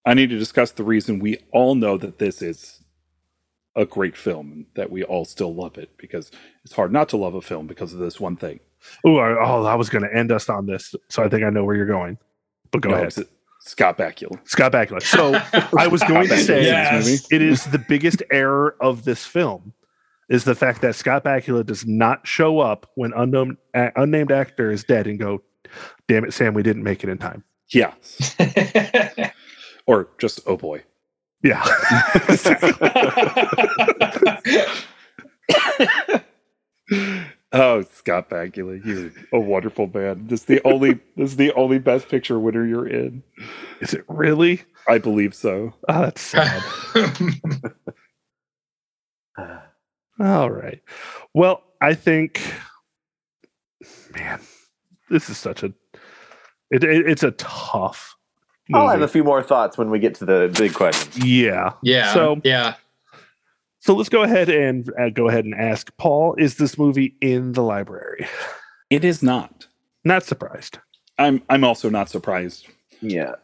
I need to discuss the reason we all know that this is a great film and that we all still love it because it's hard not to love a film because of this one thing. Ooh, I, oh, I was going to end us on this, so I think I know where you're going. But go No, ahead, Scott Bakula. Scott Bakula. So I was going to say Bakula in this Yes. it is the biggest error of this film is the fact that Scott Bakula does not show up when unknown uh, unnamed actor is dead and go, "Damn it, Sam, we didn't make it in time." Yeah. Or just oh boy. Yeah, Oh, Scott Bakula. He's a wonderful man. This is the only this is the only best picture winner you're in. is it really? I believe so. Oh, that's sad. All right. Well, I think, man, this is such a. It, it, it's a tough. I'll have a few more thoughts when we get to the big questions. yeah. yeah. So- yeah. So let's go ahead and uh, go ahead and ask Paul: Is this movie in the library? It is not. Not surprised. I'm I'm also not surprised. Yeah.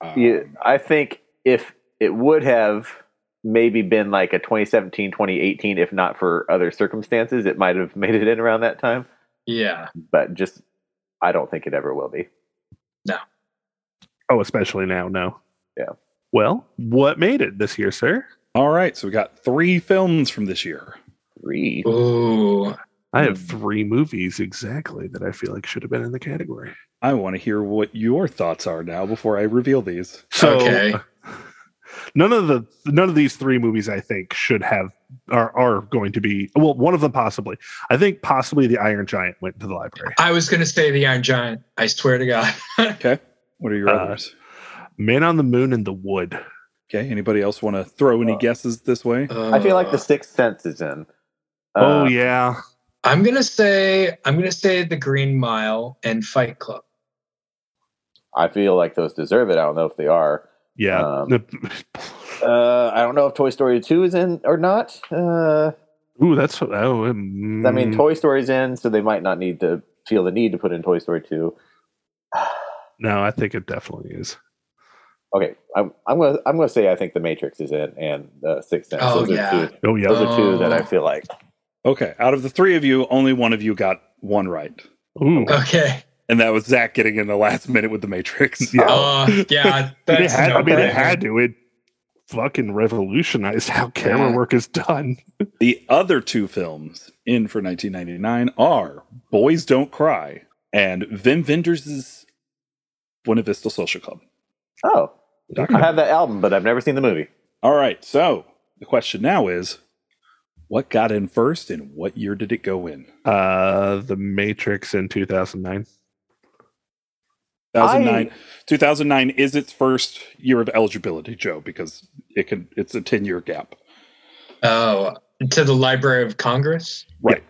Um, Yeah, I think if it would have maybe been like a 2017, 2018, if not for other circumstances, it might have made it in around that time. Yeah. But just, I don't think it ever will be. Oh, especially now. No. Yeah. Well, what made it this year, sir? All right, so we got three films from this year. Three. Ooh. I have three movies exactly that I feel like should have been in the category. I want to hear what your thoughts are now before I reveal these. So Okay. none of the none of these three movies I think should have are are going to be well one of them possibly. I think possibly the Iron Giant went to the library. I was going to say the Iron Giant. I swear to God. Okay, what are your Uh, others? Man on the Moon and the Wood. Okay, anybody else want to throw any uh, guesses this way? I feel like The Uh, Sixth Sense is in. oh Uh, yeah. I'm gonna say I'm gonna say the Green Mile and Fight Club. I feel like those deserve it. I don't know if they are. Yeah. um, Uh, I don't know if Toy Story 2 is in or not. Uh, Ooh, that's oh um, I mean, Toy Story's in, so they might not need to feel the need to put in Toy Story 2. No, I think it definitely is. Okay, I'm, I'm gonna I'm gonna say I think The Matrix is in and uh, Sixth Sense. Oh, those are yeah. two. Oh yeah. Those are two that I Oh. feel like. Okay, out of the three of you, only one of you got one right, Ooh. Okay. and that was Zach getting in the last minute with the Matrix. Yeah. Uh, yeah. it That's had, I mean, it had to. It fucking revolutionized how camera Yeah. work is done. The other two films in for 1999 are Boys Don't Cry and Wim Wenders' Buena Vista Social Club. Oh, I have that album, but I've never seen the movie. All right, so the question now is what got in first and what year did it go in? Uh, The Matrix in 2009. 2009. 2009 is its first year of eligibility, Joe, because it can it's a 10 year gap. Oh, to the Library of Congress. Right.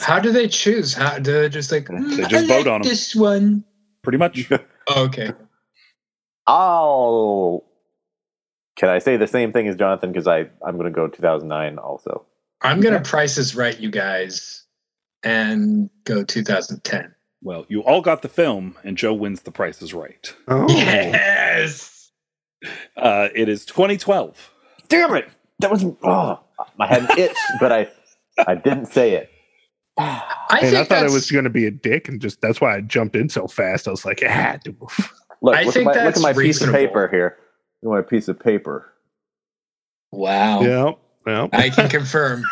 How do they choose? How do they just like? "Mm, They I just vote like on 'em. This one. Pretty much. Oh, okay. I'll. Can I say the same thing as Jonathan? Because I I'm going to go 2009 also. I'm gonna price is right, you guys, and go 2010. Well, you all got the film, and Joe wins the price is right. Oh. Yes. Uh, it is 2012. Damn it! That was oh, I had an itch, but I I didn't say it. I And think I thought it was going to be a dick, and just that's why I jumped in so fast. I was like, ah, dude. Look, I look think at my, look that's at my piece of paper here. Look at my piece of paper. wow. yeah, yeah. I can confirm.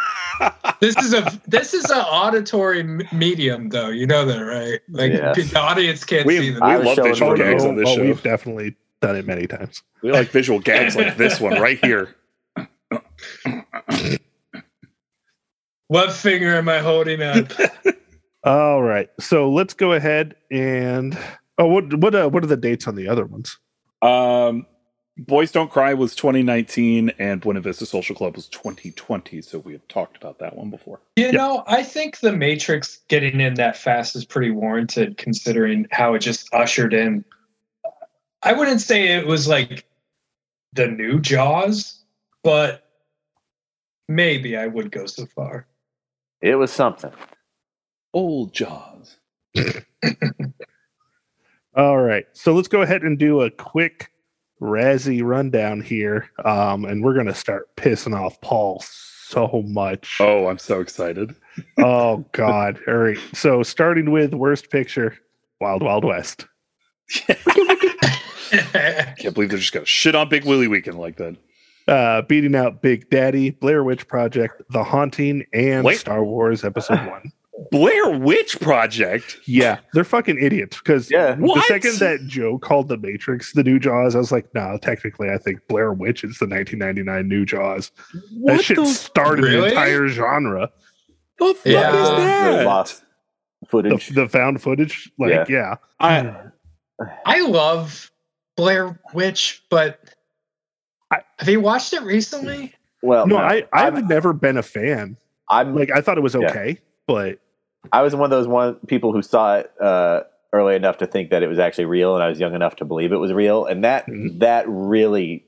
this is a this is an auditory m- medium, though. You know that, right? Like Yes. the audience can't We- see them. We was love visual gags on this oh, show. we've definitely done it many times. We like visual gags like this one right here. What finger am I holding up? All right, so let's go ahead and oh, what what uh, what are the dates on the other ones? Um, Boys Don't Cry was 2019, and Buena Vista Social Club was 2020. So we have talked about that one before. You know, I think the Matrix getting in that fast is pretty warranted considering how it just ushered in. I wouldn't say it was like the new Jaws, but maybe I would go so far. It was something. Old Jaws. All right, so let's go ahead and do a quick Razzie rundown here, um, and we're gonna start pissing off Paul so much. Oh, I'm so excited. oh God! All right, so starting with worst picture, Wild Wild West. Can't believe they're just gonna shit on Big Willie Weekend like that. Uh, beating out Big Daddy, Blair Witch Project, The Haunting, and Wait. Star Wars Episode One. Blair Witch Project. Yeah, they're fucking idiots because Yeah. the What? second that Joe called the Matrix the new Jaws, I was like, no, technically, I think Blair Witch is the 1999 new Jaws. What that shit the, started Really? the entire genre. the fuck Yeah. is The that? lost footage. the found footage, like, yeah. I, I love Blair Witch, but I- have you watched it recently? well, No, no, I, I've I'm, never been a fan. I'm Like, I thought it was Yeah. okay, but I was one of those one people who saw it uh, early enough to think that it was actually real, and I was young enough to believe it was real, and that Mhm. that really,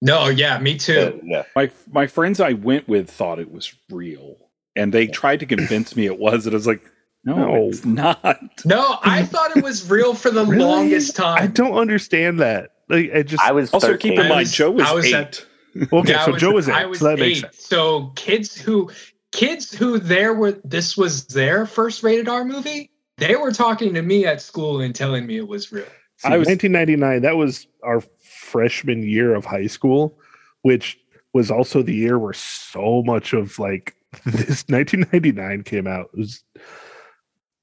No, yeah, me uh, too. yeah, my my friends I went with thought it was real, and they tried to convince me it was, and I was like, no, No. it's not. No, I thought it was real for the Really? longest time. I don't understand that. Like, I just I was Also, 13. keep in mind, was- Joe was, I was eight. at- okay. Yeah, I so was- Joe was I eight, was so that makes sense. So kids who kids who there were this was their first rated R movie, they were talking to me at school and telling me it was real. See, I was- 1999. That was our freshman year of high school, which was also the year where so much of like this 1999 came out. It was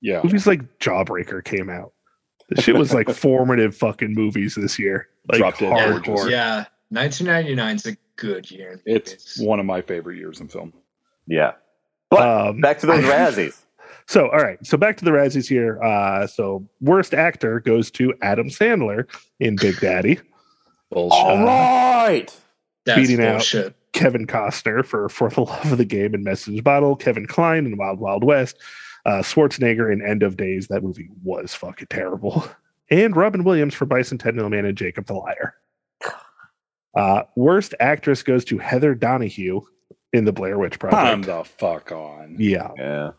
Yeah, movies like Jawbreaker came out. This shit was like formative fucking movies this year. Like Drop Dead Yeah, 1999 is a good year. it's one of my favorite years in film. yeah. But Um, back to those Razzies. So, all right. So back to the Razzies here. Uh, so worst actor goes to Adam Sandler in Big Daddy. Bullshit. All right. That's beating out- Kevin Costner for For the Love of the Game and Message Bottle, Kevin Kline in Wild Wild West, uh, Schwarzenegger in End of Days. That movie was fucking terrible. And Robin Williams for Bicentennial Man and Jacob the Liar. Uh, worst actress goes to Heather Donahue in The Blair Witch Project. Come Project. the fuck on. Yeah. Yeah.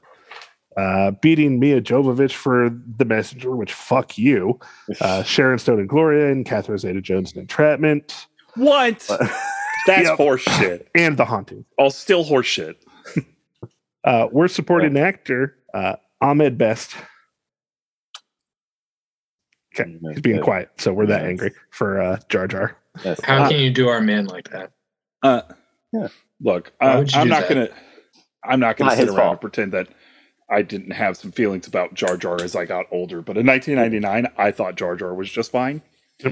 Uh, beating Mia Jovovich for The Messenger, which fuck you. Uh, Sharon Stone and Gloria and Catherine Zeta Jones in Entrapment. What? That's Yep. horseshit. And The Haunting. All still horseshit. Uh, worst supporting actor, uh, Ahmed Best. Okay, he's being quiet, so we're that angry for uh, Jar Jar. Yes. How Uh, can you do our man like that? Uh, Yeah. Look, Why uh, would you I'm not that? gonna. I'm not gonna Not sit around fault. and pretend that I didn't have some feelings about Jar Jar as I got older. But in 1999, I thought Jar Jar was just fine.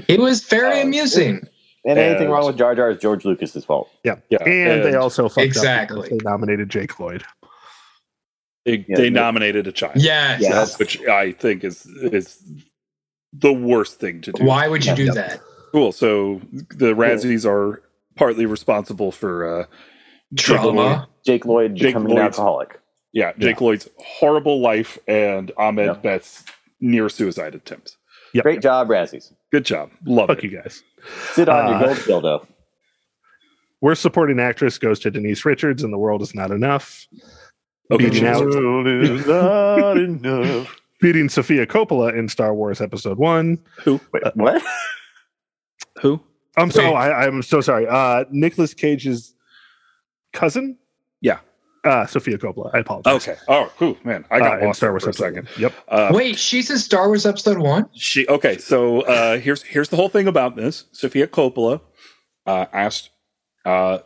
It was very Uh, amusing. and anything wrong with Jar Jar is George Lucas's fault. Yeah, yeah. And, they also fucked Exactly. up because they nominated Jake Lloyd. They, Yeah, they nominated a child, Yes. Yeah, which I think is is the worst thing to do. Why would you do Yeah. that? Cool. So the Razzies are partly responsible for uh, Jake Lloyd. Jake Lloyd Jake becoming an Lloyd's- alcoholic. Yeah, Jake Lloyd's horrible life and Ahmed Yeah. Best's near suicide attempts. Yep. Great job, Razzies. Good job. Love Fuck it. you guys. Sit on Uh, your gold dildo. Worst supporting actress goes to Denise Richards, and The World Is Not Enough. Okay, Beating out, is not enough. beating Sofia Coppola in Star Wars Episode One. Who? Wait, what? Who? I'm so Wait. I, I'm so sorry. Uh, Nicolas Cage's cousin. Yeah. Uh, Sofia Coppola. I apologize. Okay. Oh, who? Man, I got uh, in lost Star for Wars a Episode second. One. Yep. Uh, Wait, she's in Star Wars Episode One. She okay. So uh, here's here's the whole thing about this. Sofia Coppola uh, asked, uh,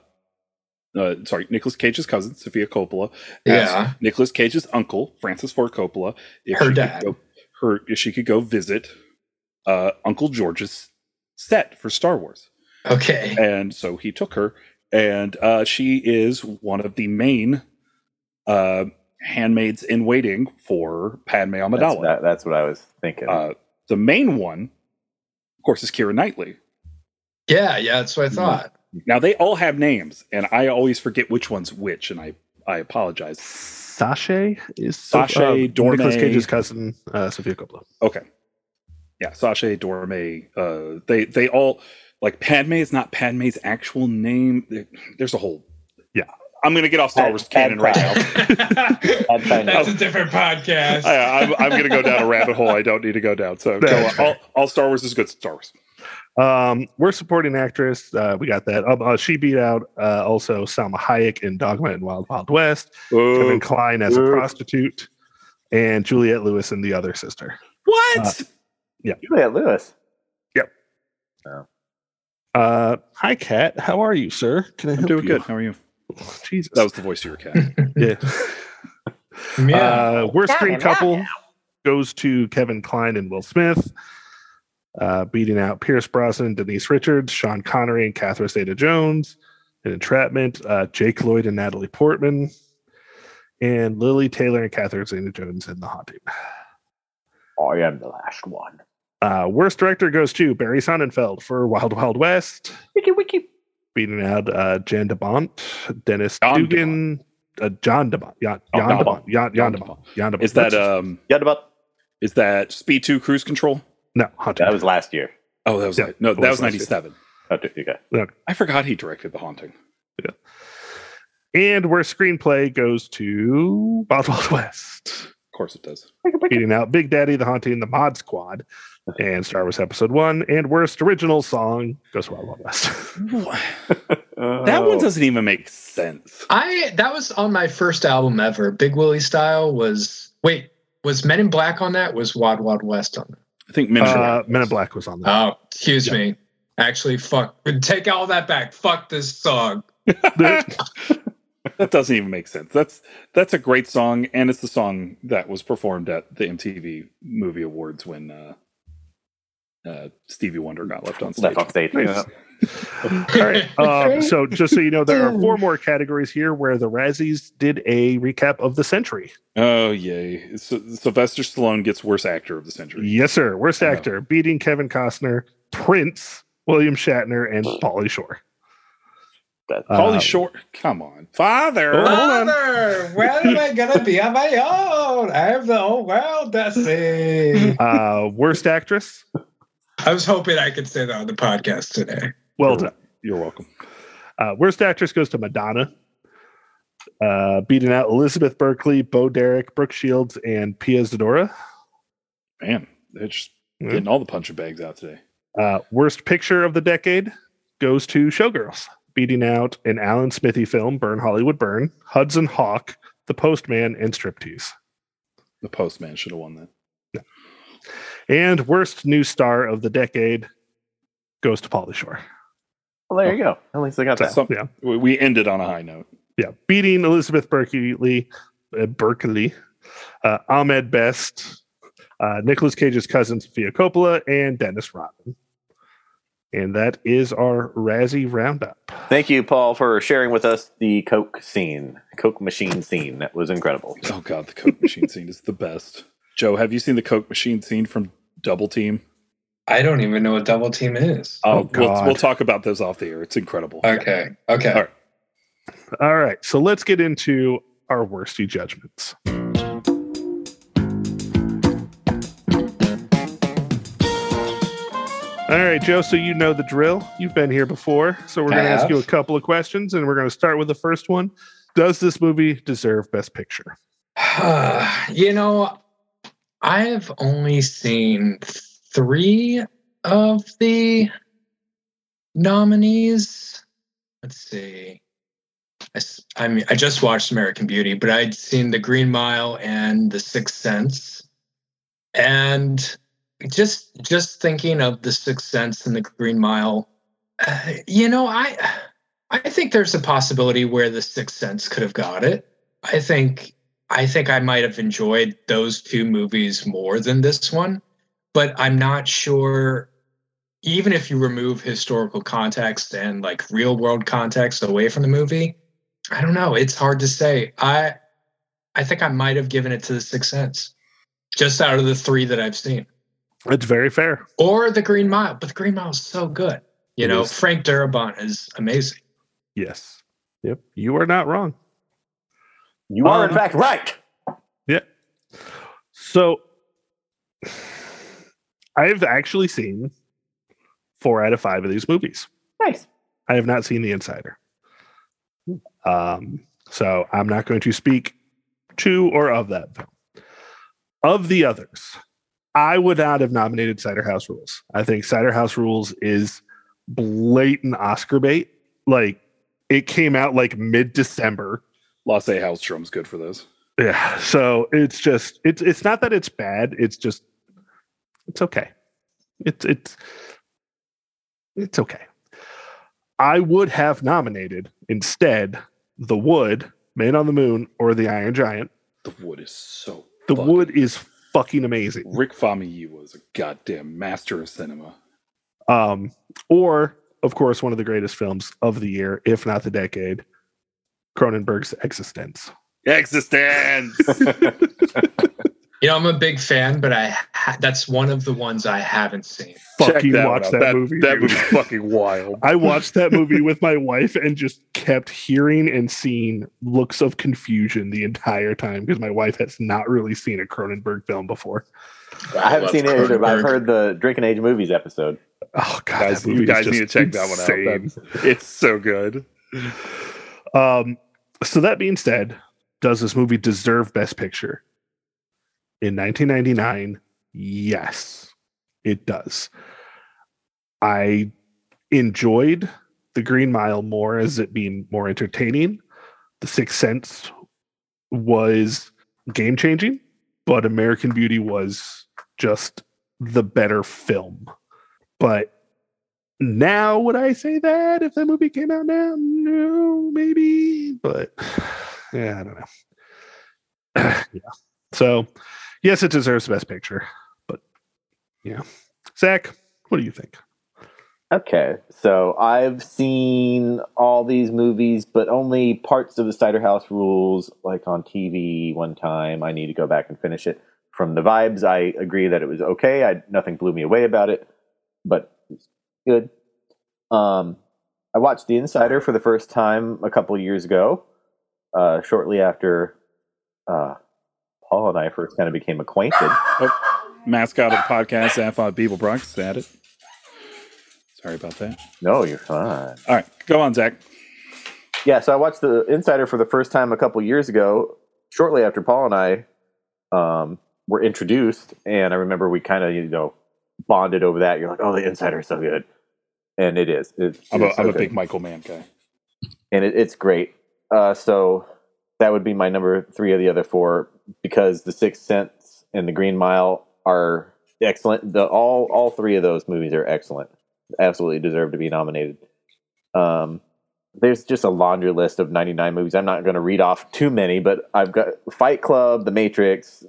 uh, sorry, Nicolas Cage's cousin, Sofia Coppola, Yeah. Nicolas Cage's uncle, Francis Ford Coppola, if Her she could dad. go, her if she could go visit uh, Uncle George's set for Star Wars, Okay. and so he took her, and uh, she is one of the main uh, handmaids in waiting for Padme That's, Amidala. that, that's what I was thinking. Uh, the main one, of course, is Keira Knightley. Yeah, yeah, that's what I thought. Now they all have names, and I always forget which one's which, and I I apologize. Sashay is Sasha uh, Dorme. Nicolas Cage's cousin, uh, Sofia Coppola. Okay, yeah, Sasha Dorme. Uh, they they all like Padme is not Padme's actual name. There- There's a whole Yeah. I'm gonna get off Star Wars canon right now. That's a different podcast. I, I'm, I'm gonna go down a rabbit hole I don't need to go down. So go, That's all, all Star Wars is good Star Wars. Um, worst supporting actress, uh, we got that. Uh, uh, she beat out uh, also Salma Hayek in Dogma and Wild Wild West, Kevin Kline as a prostitute, and Juliette Lewis in The Other Sister. what? Yeah, Juliette Lewis. Yep. Uh, hi, Kat. How are you, sir? Can I I'm help doing you? good. How are you? Jesus. That was the voice of your cat. yeah. yeah. Uh, worst screen couple goes to Kevin Kline and Will Smith, uh, beating out Pierce Brosnan, Denise Richards, Sean Connery, and Catherine Zeta Jones. In Entrapment, uh, Jake Lloyd and Natalie Portman, and Lili Taylor and Catherine Zeta Jones in The Haunting. I am the last one. Uh, worst director goes to Barry Sonnenfeld for Wild Wild West, Wiki wiki. beating out uh, Jan DeBont, Dennis John Dugan, uh, John DeBont, Jan, Oh, Jan Jan DeBont, Jan, Jan Jan DeBont, Jan DeBont. Is that um? Yeah, about Is that Speed Two Cruise Control? No Haunting? that was last year. Oh, that was Yeah, no, that was was ninety seven. Oh, okay. I forgot he directed The Haunting. Yeah. And where screenplay goes to Wild Wild West, Of course, it does. beating out Big Daddy, The Haunting, The Mod Squad, and Star Wars Episode One. And worst original song goes to Wild Wild West. that one doesn't even make sense. I that was on my first album ever. Big Willie Style was wait, was Men in Black on that? Was Wild Wild West on that? I think Men in uh, Black. Men in Black was on that. Oh, excuse Yeah. me. Actually, fuck. Take all that back. Fuck this song. that doesn't even make sense. That's that's a great song, and it's the song that was performed at the MTV Movie Awards when uh, uh, Stevie Wonder got left on stage. Left on stage. Nice. All right. Um, so just so you know, there are four more categories here where the Razzies did a recap of the century. Oh yay! So, Sylvester Stallone gets worst actor of the century. Yes, sir. Worst Oh. actor, beating Kevin Costner, Prince, William Shatner, and Pauly Shore. That- Pauly Um, Shore, come on, father. Oh, hold on. Father, when am I gonna be on my own? I have the whole world to see. Uh, worst actress, I was hoping I could say that on the podcast today. well done. You're welcome. Uh, worst actress goes to Madonna, uh, beating out Elizabeth Berkley, Bo Derek, Brooke Shields, and Pia Zadora. Man, they're just Yeah. getting all the punching bags out today. Uh, worst picture of the decade goes to Showgirls, beating out an Alan Smithee film, Burn Hollywood Burn, Hudson Hawk, The Postman, and Striptease. The Postman should have won that. And worst new star of the decade goes to Pauly Shore. well, there you go. At least I got So that. some- yeah. we- we ended on a high note. Yeah, beating Elizabeth Berkley, uh, Berkeley, uh, Ahmed Best, uh, Nicolas Cage's cousin Sofia Coppola, and Dennis Rodman. And that is our Razzie roundup. Thank you, Paul, for sharing with us the Coke scene, Coke machine scene. That was incredible. Oh god, the Coke machine scene is the best. Joe, have you seen the Coke machine scene from Double Team? I don't even know what double team is. Oh, we'll, we'll talk about those off the air. It's incredible. Okay. Okay. All right. All right, so let's get into our worsty judgments. All right, Joe. So you know the drill. You've been here before. So we're going to ask you a couple of questions, and we're going to start with the first one. Does this movie deserve Best Picture? you know, I've only seen three of the nominees. Let's see. I, I mean, I just watched American Beauty, but I'd seen The Green Mile and The Sixth Sense, and just just thinking of The Sixth Sense and The Green Mile, uh, you know, I I think there's a possibility where The Sixth Sense could have got it. I think I think I might have enjoyed those two movies more than this one, but I'm not sure. Even if you remove historical context and like real world context away from the movie, I don't know. It's hard to say. I I think I might have given it to The Sixth Sense, just out of the three that I've seen, It's very fair. or The Green Mile. But The Green Mile is so good. You It know, is. Frank Darabont is amazing. Yes. Yep. You are not wrong. You are, in Um, fact, right. Yeah. So I've actually seen four out of five of these movies. Nice. I have not seen The Insider. Um, so I'm not going to speak to or of that film. Of the others, I would not have nominated Cider House Rules. I think Cider House Rules is blatant Oscar bait. Like it came out like mid December. Lasse Hallstrom's good for this. Yeah. So it's just it's it's not that it's bad. It's just it's okay. It's it's it's okay. I would have nominated instead The Wood, Man on the Moon, or The Iron Giant. The Wood is so. The Wood is fucking amazing. Rick Famuyiwa was a goddamn master of cinema. Um, or of course, one of the greatest films of the year, if not the decade, Cronenberg's eXistenZ. eXistenZ. You know, I'm a big fan, but I ha- that's one of the ones I haven't seen. Check Fucking that watch that, that movie. That dude. movie's fucking wild. I watched that movie with my wife and just kept hearing and seeing looks of confusion the entire time because my wife has not really seen a Cronenberg film before. I haven't seen it either, but I've heard the Drinking Age movies episode. Oh god, Guys, you guys need to just check that one out. That's- It's so good. Um, so that being said, does this movie deserve Best Picture? In 1999, yes, it does. I enjoyed The Green Mile more as it being more entertaining. The Sixth Sense was game changing, but American Beauty was just the better film. But now would I say that if the movie came out now? No, maybe, but yeah, I don't know. yeah. So, yes, it deserves the Best Picture, but yeah. Zach, what do you think? Okay, so I've seen all these movies, but only parts of the Cider House Rules, like on TV one time. I need to go back and finish it. From the vibes, I agree that it was okay. I nothing blew me away about it, but good. Um, I watched The Insider for the first time a couple years ago, uh, shortly after uh, Paul and I first kind of became acquainted. Mascot of the podcast, Afon Beeble Bronx, at it. Sorry about that. No, you're fine. All right, go on, Zach. Yeah, so I watched The Insider for the first time a couple years ago, shortly after Paul and I um, were introduced, and I remember we kind of you know bonded over that. You're like, "Oh, The Insider is so good," and it is. It's, I'm a, I'm so a big Michael Mann guy. and it, it's great. Uh, so that would be my number three of the other four because The Sixth Sense and The Green Mile are excellent. The all all three of those movies are excellent. Absolutely deserve to be nominated. Um, there's just a laundry list of 99 movies. I'm not going to read off too many, but I've got Fight Club, The Matrix.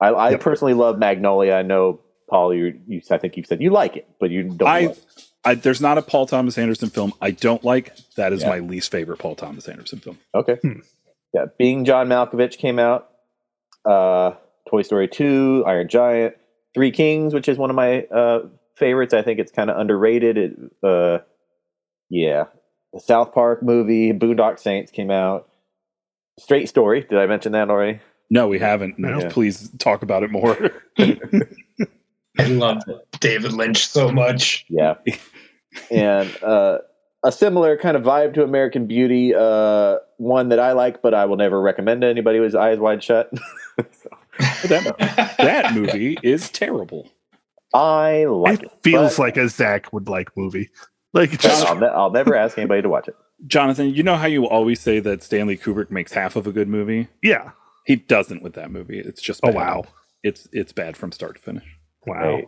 I, I Yep. personally love Magnolia. I know Paul, you, you I think you've said you like it, but you don't. I, it. I there's not a Paul Thomas Anderson film I don't like. That is Yeah. my least favorite Paul Thomas Anderson film. Okay. Hmm. Yeah, Being John Malkovich came out. Uh, Toy Story 2, Iron Giant, Three Kings, which is one of my uh, favorites. I think it's kind of underrated. It, uh, yeah, the South Park movie, Boondock Saints came out. Straight Story. Did I mention that already? No, we haven't. No, Yeah. Please talk about it more. I loved it. David Lynch so much. Yeah. and uh, a similar kind of vibe to American Beauty, uh, one that I like, but I will never recommend to anybody was Eyes Wide Shut. that, that movie is terrible. I like it it. feels but like a Zach would like movie. Like just I'll, ne- I'll never ask anybody to watch it. Jonathan, you know how you always say that Stanley Kubrick makes half of a good movie? yeah. He doesn't with that movie. It's just Oh wow. It's it's bad from start to finish. Wow. Hey,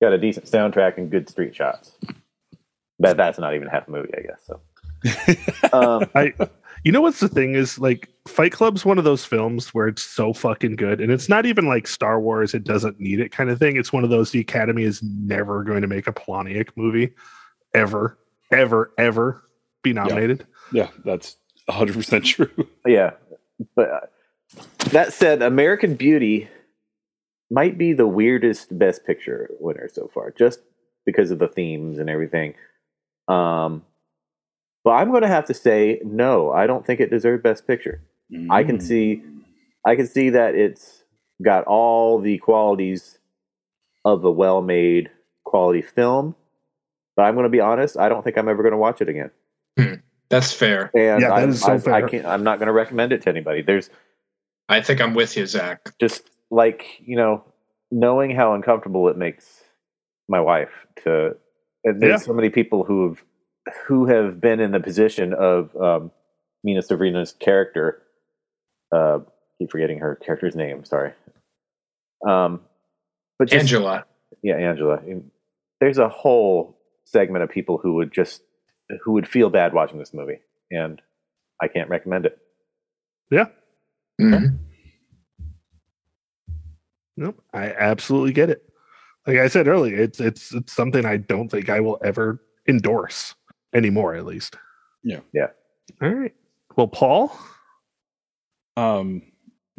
got a decent soundtrack and good street shots. But that's not even half a movie, I guess. So, um, I you know what's the thing is like Fight Club's one of those films where it's so fucking good and it's not even like Star Wars it doesn't need it kind of thing. It's one of those the Academy is never going to make a Palahniuk movie ever ever ever be nominated. Yeah, that's 100% true. yeah, but uh, that said, American Beauty might be the weirdest Best Picture winner so far, just because of the themes and everything. Um, but I'm going to have to say no. I don't think it deserved Best Picture. I can Mm. see, I can see that it's got all the qualities of a well-made quality film. But I'm going to be honest. I don't think I'm ever going to watch it again. That's fair. And Yeah, that I, is so I, I fair. can't. I'm not going to recommend it to anybody. There's I think I'm with you, Zach. just like you know knowing how uncomfortable it makes my wife to and there's Yeah. so many people who have who have been in the position of um mena suvari's character uh keep forgetting her character's name sorry um but just, Angela. yeah angela there's a whole segment of people who would just who would feel bad watching this movie and i can't recommend it Mhm. Nope. I absolutely get it. Like I said earlier, it's it's it's something I don't think I will ever endorse anymore, at least. Yeah. Yeah. All right. Well, Paul, Um,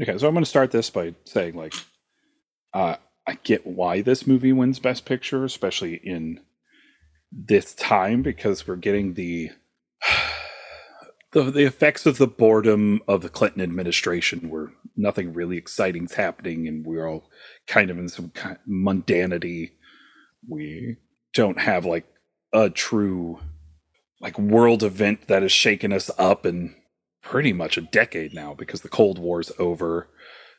okay, so I'm going to start this by saying, like, uh, I get why this movie wins Best Picture, especially in this time, because we're getting the the, the effects of the boredom of the Clinton administration, were nothing really exciting's happening, and we're all kind of in some kind of mundanity. We don't have like a true like world event that has shaken us up and pretty much a decade now because the Cold War's over.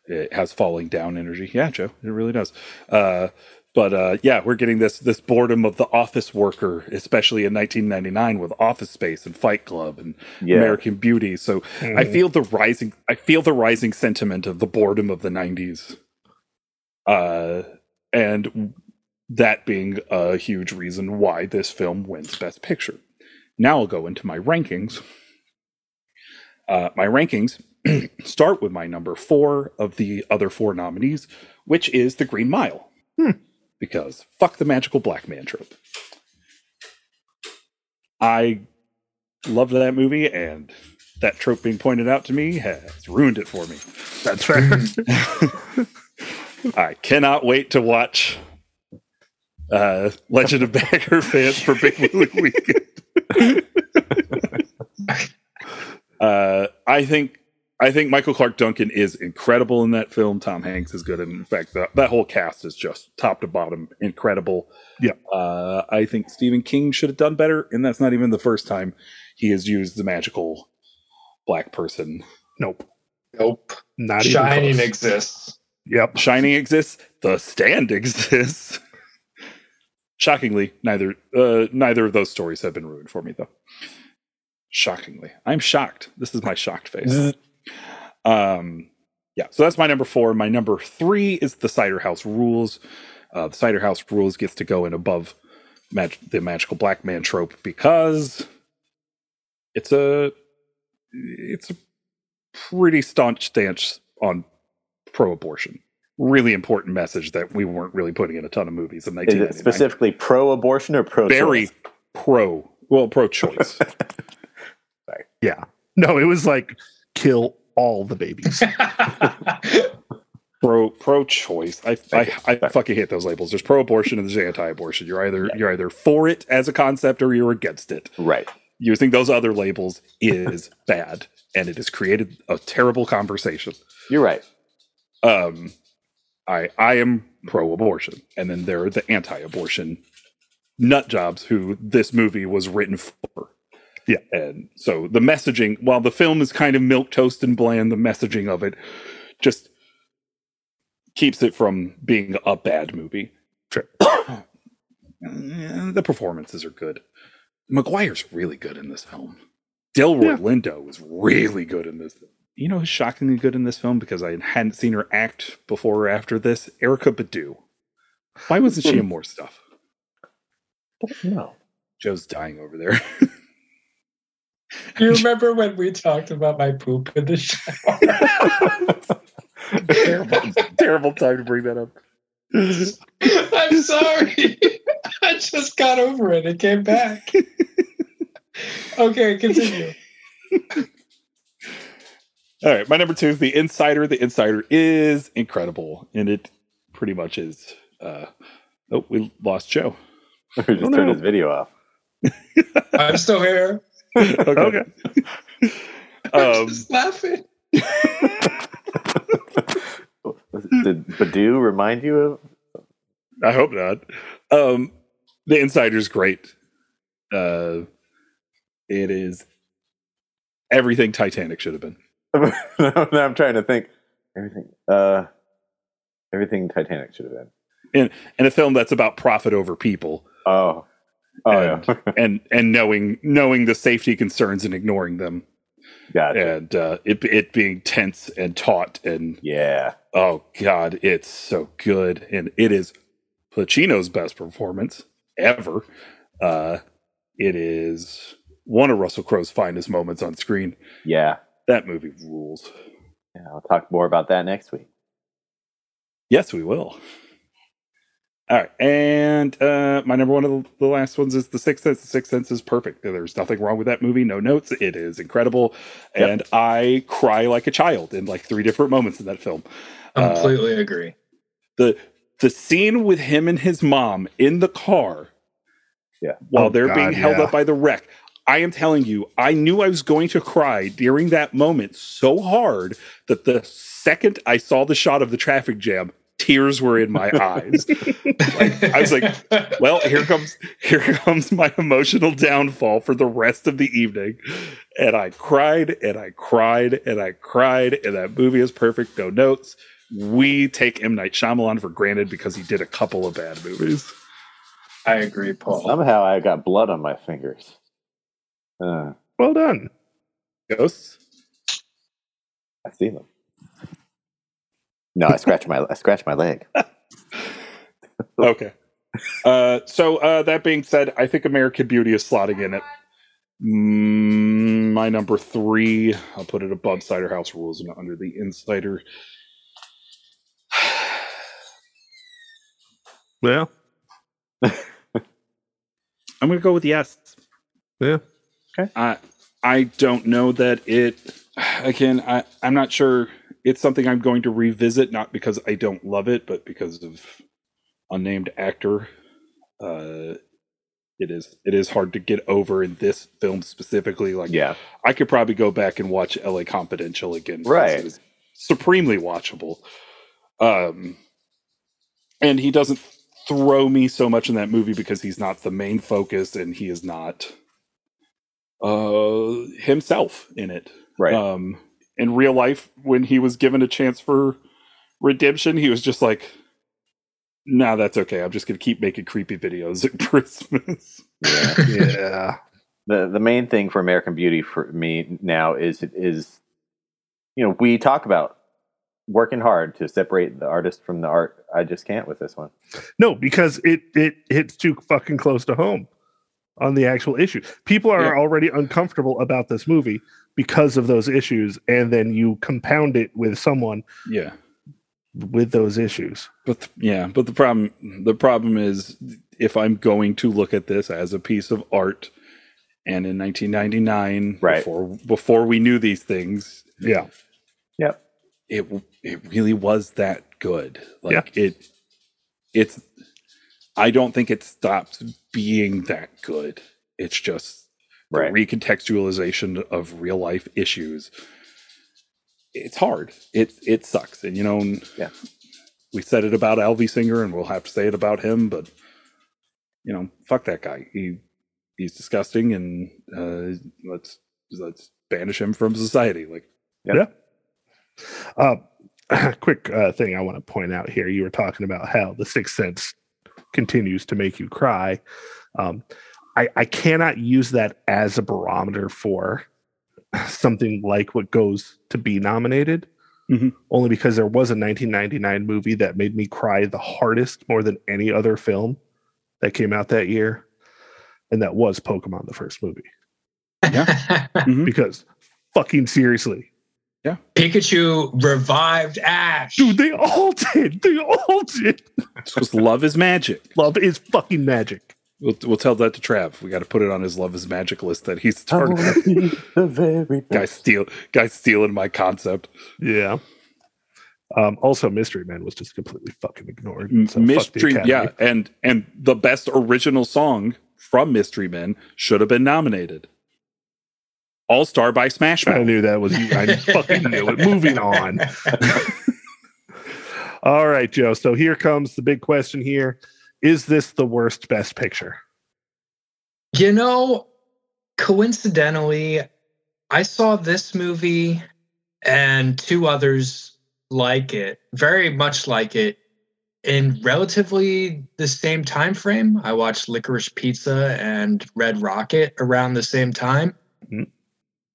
It has falling down energy. Yeah, Joe, it really does. Uh, but uh, yeah, we're getting this this boredom of the office worker, especially in 1999 with Office Space and Fight Club and yeah American Beauty. So I feel the rising I feel the rising sentiment of the boredom of the 90s. Uh, and that being a huge reason why this film wins Best Picture. Now I'll go into my rankings. Uh, my rankings start with my number four of the other four nominees, which is The Green Mile. Hmm. Because fuck the magical black man trope. I loved that movie, and that trope being pointed out to me has ruined it for me. that's fair. I cannot wait to watch uh, Legend of Bagger Vance for Big Willie Weekend. uh, I think I think Michael Clarke Duncan is incredible in that film. Tom Hanks is good, and in fact, that, that whole cast is just top to bottom incredible. Yeah. uh, I think Stephen King should have done better, and that's not even the first time he has used the magical black person. nope. Nope. Not Shining even close. exists. Yep. Shining exists. The Stand exists. Shockingly, neither uh, neither of those stories have been ruined for me, though. Shockingly, I'm shocked. This is my shocked face. Um, yeah. So that's my number four. My number three is the Cider House Rules. Uh, the Cider House Rules gets to go in above mag- the magical black man trope because it's a it's a pretty staunch stance on pro-abortion. Really important message that we weren't really putting in a ton of movies in Is 1999. specifically pro-abortion or pro? Very pro, well, pro-choice. Yeah. No, it was like kill all the babies. pro pro-choice. I I, Thank I fucking hate those labels. There's pro-abortion and there's anti-abortion. You're either you're either for it as a concept or you're against it. Right. Using those other labels is bad, and it has created a terrible conversation. You're right. Um, I I am pro-abortion, and then there are the anti-abortion nut jobs who this movie was written for. Yeah. and so the messaging, while the film is kind of milk toast and bland, the messaging of it just keeps it from being a bad movie. Sure. The performances are good. Maguire's really good in this film. Delroy Yeah. Lindo is really good in this. You know who's shockingly good in this film because I hadn't seen her act before or after this? Erykah Badu. Why wasn't she in hmm. more stuff? No. Joe's dying over there. You remember when we talked about my poop in the shower? terrible, terrible time to bring that up. I'm sorry. I just got over it. It came back. okay, continue. All right, my number two is The Insider. The Insider is incredible, and it pretty much is. Uh, oh, we lost Joe. we just Oh, turned no. his video off. I'm still here. Okay. I'm Um, just laughing. Did Badu remind you of? I hope not. Um, the Insider's great. Uh, it is everything Titanic should have been. now I'm trying to think. Everything. Uh, everything Titanic should have been. And a film that's about profit over people Oh. Oh And- yeah. and and knowing knowing the safety concerns and ignoring them gotcha. and uh, it it being tense and taut and Yeah. oh god, it's so good and it is Pacino's best performance ever. Uh, it is one of Russell Crowe's finest moments on screen. Yeah. That movie rules. Yeah. I'll talk more about that next week. Yes, we will. All right, and uh, my number one of the, last ones is The Sixth Sense. The Sixth Sense is perfect. There's nothing wrong with that movie. No notes. It is incredible, Yep. and I cry like a child in like three different moments in that film. Uh, Completely agree. the The scene with him and his mom in the car, Yeah. while Oh, they're being held yeah. up by the wreck. I am telling you, I knew I was going to cry during that moment so hard that the second I saw the shot of the traffic jam, tears were in my eyes. I was like, well, here comes here comes my emotional downfall for the rest of the evening. And I cried and I cried and I cried, and that movie is perfect, no notes. We take M. Night Shyamalan for granted because he did a couple of bad movies. I agree, Paul. Somehow I got blood on my fingers. Uh, Well done. Ghosts? I see them. No, I scratched my I scratched my leg. Okay. Uh, so uh, that being said, I think American Beauty is slotting in it. mm, my number three. I'll put it above Cider House Rules and under the Insider. Yeah. I'm going to go with yes. Yeah. Okay. I I don't know that it. Again, I I'm not sure. It's something I'm going to revisit, not because I don't love it, but because of unnamed actor. Uh, it is it is hard to get over in this film specifically. Like, Yeah. I could probably go back and watch L.A. Confidential again. Right. it supremely watchable. Um, and he doesn't throw me so much in that movie because he's not the main focus and he is not uh himself in it. Right. Um, in real life, when he was given a chance for redemption, he was just like, "Nah, that's okay. I'm just gonna keep making creepy videos at Christmas." yeah. Yeah. the the main thing for American Beauty for me now is is you know we talk about working hard to separate the artist from the art. I just can't with this one. No, because it it hits too fucking close to home on the actual issue. People are Yeah. already uncomfortable about this movie because of those issues, and then you compound it with someone yeah. with those issues. But th- yeah, but the problem the problem is if I'm going to look at this as a piece of art, and in 1999, Right. before before we knew these things, Yeah. yeah it it really was that good. Like it, it's. I don't think it stops being that good. It's just the Right. recontextualization of real life issues. It's hard. It it sucks, and you know, Yeah. we said it about Alvy Singer, and we'll have to say it about him. But you know, fuck that guy. He he's disgusting, and uh, let's let's banish him from society. Like, Yeah. Uh, quick uh, thing I want to point out here. You were talking about how the Sixth Sense continues to make you cry. Um, I, I cannot use that as a barometer for something like what goes to be nominated. Mhm. Only because there was a 1999 movie that made me cry the hardest more than any other film that came out that year. And that was Pokemon, the first movie. Mhm. Because fucking seriously, yeah. Pikachu revived Ash. Dude, they all did. They all did. it's just love is magic. Love is fucking magic. We'll, we'll tell that to Trav. We got to put it on his love is magic list that he's I wanna starting. be the very guy steal, guy stealing my concept. Yeah. Um, also, Mystery Man was just completely fucking ignored. So Mystery, Academy. yeah, and and the best original song from Mystery Men should have been nominated. All Star by Smash Mouth. I knew that was you. I fucking knew it. Moving on. All right, Joe. So here comes the big question here. Is this the worst best picture? You know, coincidentally, I saw this movie and two others like it, very much like it, in relatively the same time frame. I watched Licorice Pizza and Red Rocket around the same time. Mhm.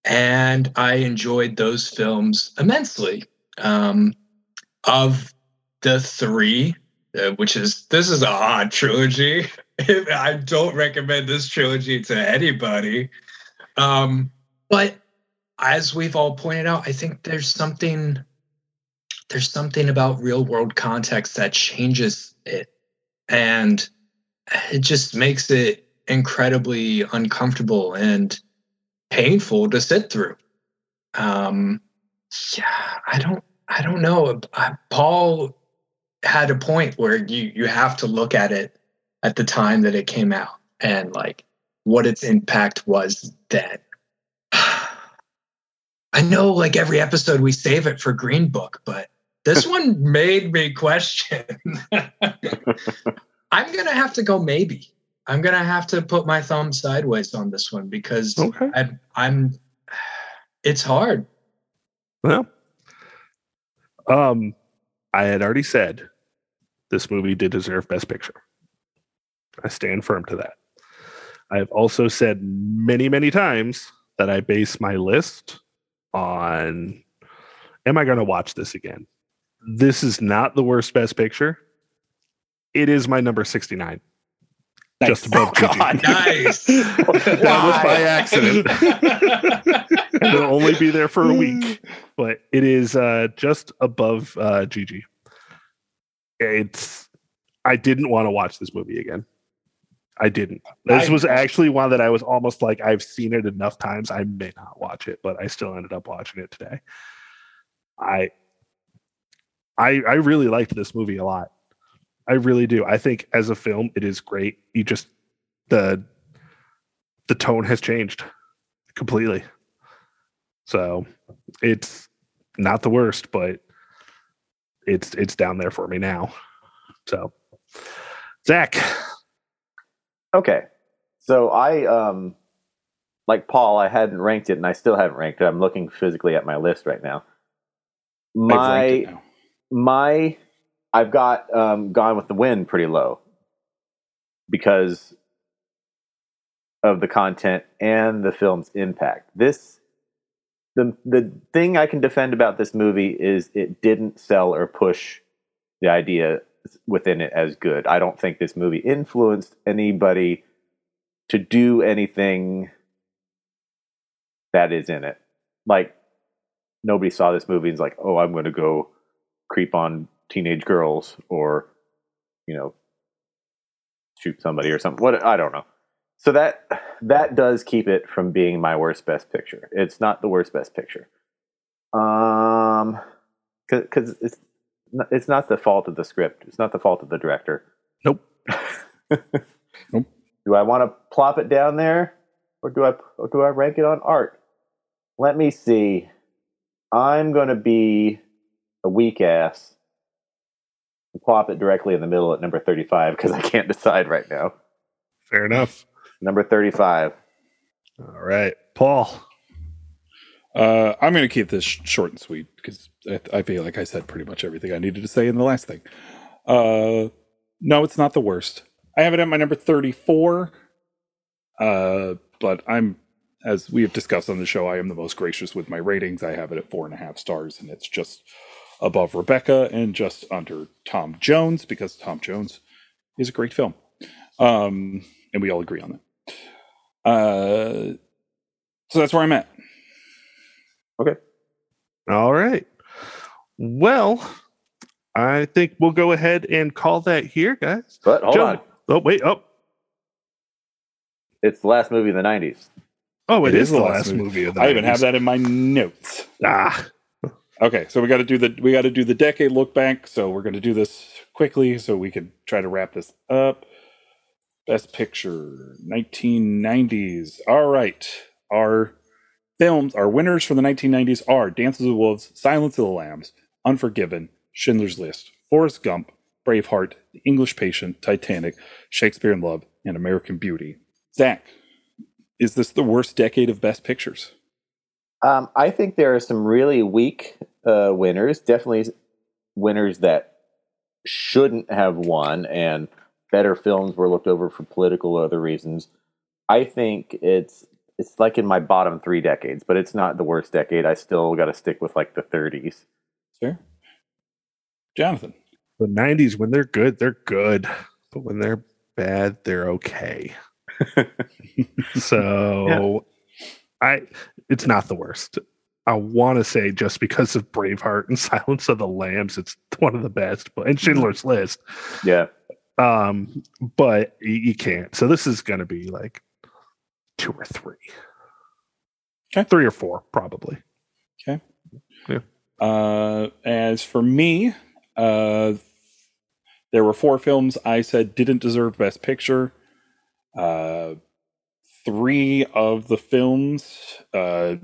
And I enjoyed those films immensely. Um, of the three, which is this is a odd trilogy. I don't recommend this trilogy to anybody. Um, but as we've all pointed out, I think there's something there's something about real world context that changes it. And it just makes it incredibly uncomfortable and painful to sit through. Um, yeah, I don't I don't know. Uh, Paul had a point where you you have to look at it at the time that it came out and like what its impact was then. I know like every episode we save it for Green Book, but this one made me question. I'm going to have to go maybe. I'm going to have to put my thumb sideways on this one because Okay. I, I'm it's hard. Well, um, I had already said this movie did deserve Best Picture. I stand firm to that. I have also said many, many times that I base my list on am I going to watch this again? This is not the worst Best Picture. It is my number 69. Just above Oh, God. Nice. That was by accident. It'll only be there for a week, but it is uh, just above uh, Gigi. It's. I didn't want to watch this movie again. I didn't. This I- was actually one that I was almost like I've seen it enough times. I may not watch it, but I still ended up watching it today. I. I I really liked this movie a lot. I really do. I think as a film, it is great. You just the the tone has changed completely. So it's not the worst, but it's it's down there for me now. So Zach, Okay. So I um like Paul, I hadn't ranked it and I still haven't ranked it. I'm looking physically at my list right now. I've My now. my I've got um Gone with the Wind pretty low because of the content and the film's impact. This the the thing I can defend about this movie is it didn't sell or push the idea within it as good. I don't think this movie influenced anybody to do anything that is in it. Like nobody saw this movie and is like, "Oh, I'm going to go creep on teenage girls or you know shoot somebody or something." What I don't know. So that that does keep it from being my worst best picture. It's not the worst best picture. Um cuz it's it's not the fault of the script. It's not the fault of the director. Nope. Nope. Do I want to plop it down there, or do I or do I rank it on art? Let me see. I'm going to be a weak ass, and plop it directly in the middle at number 35 because I can't decide right now. Fair enough. Number 35. All right, Paul. Uh, I'm going to keep this short and sweet because I, I feel like I said pretty much everything I needed to say in the last thing. Uh, no, it's not the worst. I have it at my number 34. Uh, but I'm, as we have discussed on the show, I am the most gracious with my ratings. I have it at four and a half stars, and it's just above Rebecca and just under Tom Jones because Tom Jones is a great film. Um, and we all agree on that. Uh, so that's where I'm at. Okay. All right. Well, I think we'll go ahead and call that here, guys. But hold Joe- on. Oh, wait. Oh, It's the last movie of the 90s. oh, it is, the last movie, of the I even have that in my notes. Ah, Okay, so we got to do the we got to do the decade look back. So we're going to do this quickly so we can try to wrap this up. Best Picture, 1990s. All right, our films, our winners for the 1990s are Dances with Wolves, Silence of the Lambs, Unforgiven, Schindler's List, Forrest Gump, Braveheart, The English Patient, Titanic, Shakespeare in Love, and American Beauty. Zach, is this the worst decade of Best Pictures? Um, I think there are some really weak uh, winners. Definitely winners that shouldn't have won, and better films were looked over for political or other reasons. I think it's it's like in my bottom three decades, but it's not the worst decade. I still got to stick with like the 30s. Fair. Jonathan. the 90s, when they're good, they're good. But when they're bad, they're okay. so I it's not the worst. I want to say just because of Braveheart and Silence of the Lambs, it's one of the best, but and mm-hmm. Schindler's List. Yeah, Um, but you, you can't. So this is going to be like two or three, Okay. three or four probably. Okay. Yeah. Uh, as for me, uh, there were four films I said didn't deserve Best Picture. Uh, three of the films, uh,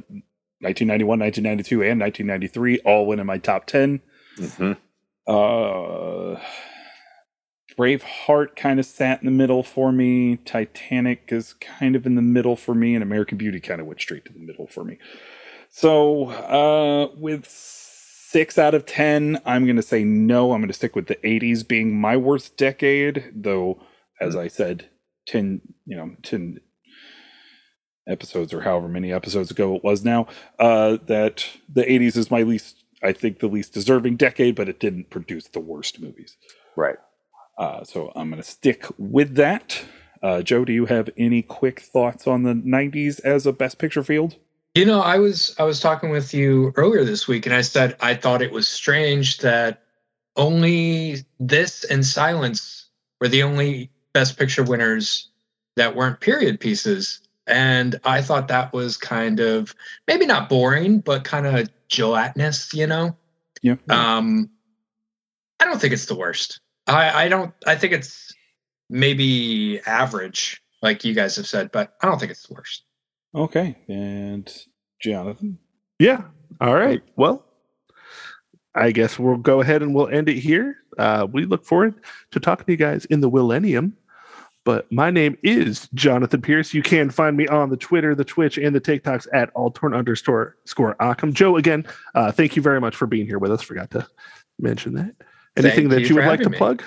1991, 1992, and 1993, all went in my top 10. hmm Uh, Braveheart kind of sat in the middle for me. Titanic is kind of in the middle for me, and American Beauty kind of went straight to the middle for me. So, uh, with six out of ten, I'm going to say no. I'm going to stick with the 80s being my worst decade, though, as I said, 10, you know, 10 episodes or however many episodes ago it was now, uh, that the 80s is my least, I think, the least deserving decade, but it didn't produce the worst movies. right. Uh, so I'm going to stick with that. Uh, Joe, do you have any quick thoughts on the 90s as a best picture field? You know, I was I was talking with you earlier this week, and I said I thought it was strange that only this and Silence were the only Best Picture winners that weren't period pieces, and I thought that was kind of maybe not boring, but kind of gelatinous, you know. Yeah. Um, I don't think it's the worst. I I don't. I think it's maybe average, like you guys have said, but I don't think it's the worst. Okay. And Jonathan? Yeah. All right. Well, I guess we'll go ahead and we'll end it here. Uh, we look forward to talking to you guys in the millennium. But my name is Jonathan Pierce. You can find me on the Twitter, the Twitch, and the TikToks at Altorn underscore score Occam. Joe, again, uh, thank you very much for being here with us. Forgot to mention that. Anything Thank that you you would like to me. plug?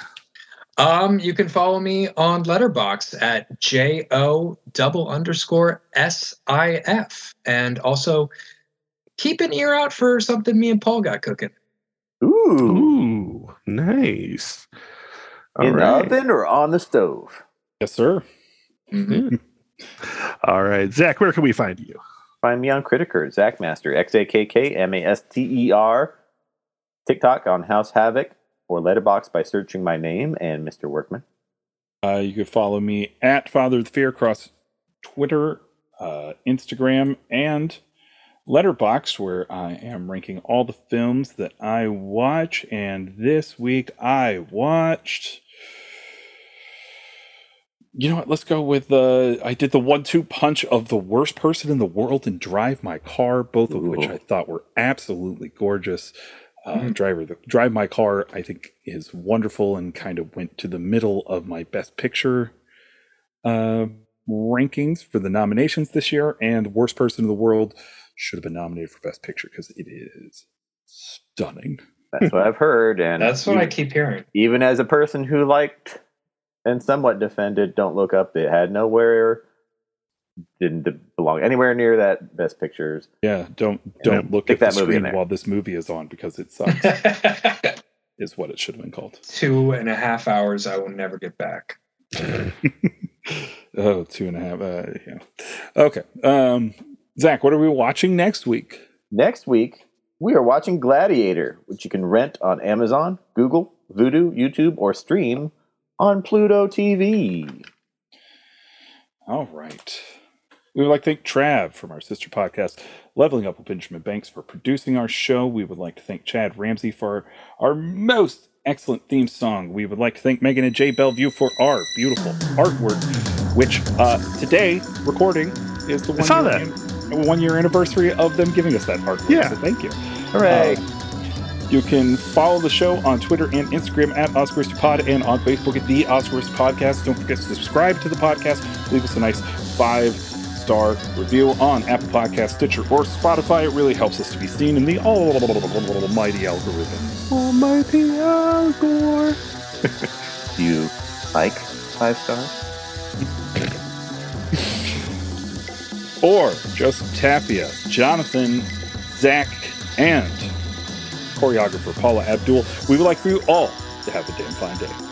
Um, you can follow me on Letterboxd at J O double underscore S I F, and also keep an ear out for something me and Paul got cooking. Ooh. Ooh, nice. All in right. the oven or on the stove? Yes, sir. Mhm. All right. Zach, where can we find you? Find me on Criticker, Zach Master, X A K K M A S T E R. TikTok on House Havoc or Letterboxd by searching my name and Mr. Workman. Uh, you can follow me at Father of the Fear across Twitter, uh, Instagram, and Letterboxd, where I am ranking all the films that I watch. And this week I watched. You know what? Let's go with uh I did the one-two punch of the worst person in the world and drive my car, both of which I thought were absolutely gorgeous. Uh, Mm. Driver, the Drive My Car, I think is wonderful and kind of went to the middle of my Best Picture uh, rankings for the nominations this year. And Worst Person in the World should have been nominated for Best Picture because it is stunning. That's what I've heard, and That's what I keep hearing. even as a person who liked and somewhat defended "Don't Look Up," it had nowhere, didn't belong anywhere near that Best Pictures. Yeah, don't don't look stick at the that movie screen while this movie is on because it sucks. is what it should have been called. Two and a half hours I will never get back. oh, two and a half. Uh, yeah. Okay. Um, Zach, what are we watching next week? Next week, we are watching Gladiator, which you can rent on Amazon, Google, Vudu, YouTube, or stream on Pluto TV. All right. We would like to thank Trav from our sister podcast, Leveling Up with Benjamin Banks, for producing our show. We would like to thank Chad Ramsey for our most excellent theme song. We would like to thank Megan and Jay Bellevue for our beautiful artwork, which uh, today, recording, is the one, year, one year anniversary of them giving us that artwork. Yeah. So thank you. Hooray! Uh, you can follow the show on Twitter and Instagram at OscarsPod and on Facebook at the Oscars Podcast. Don't forget to subscribe to the podcast. Leave us a nice five star review on Apple Podcast, Stitcher, or Spotify. It really helps us to be seen in the almighty algorithm. Almighty Al Gore. Do you like five stars? Or just Tapia, Jonathan, Zach, and choreographer Paula Abdul. We would like for you all to have a damn fine day.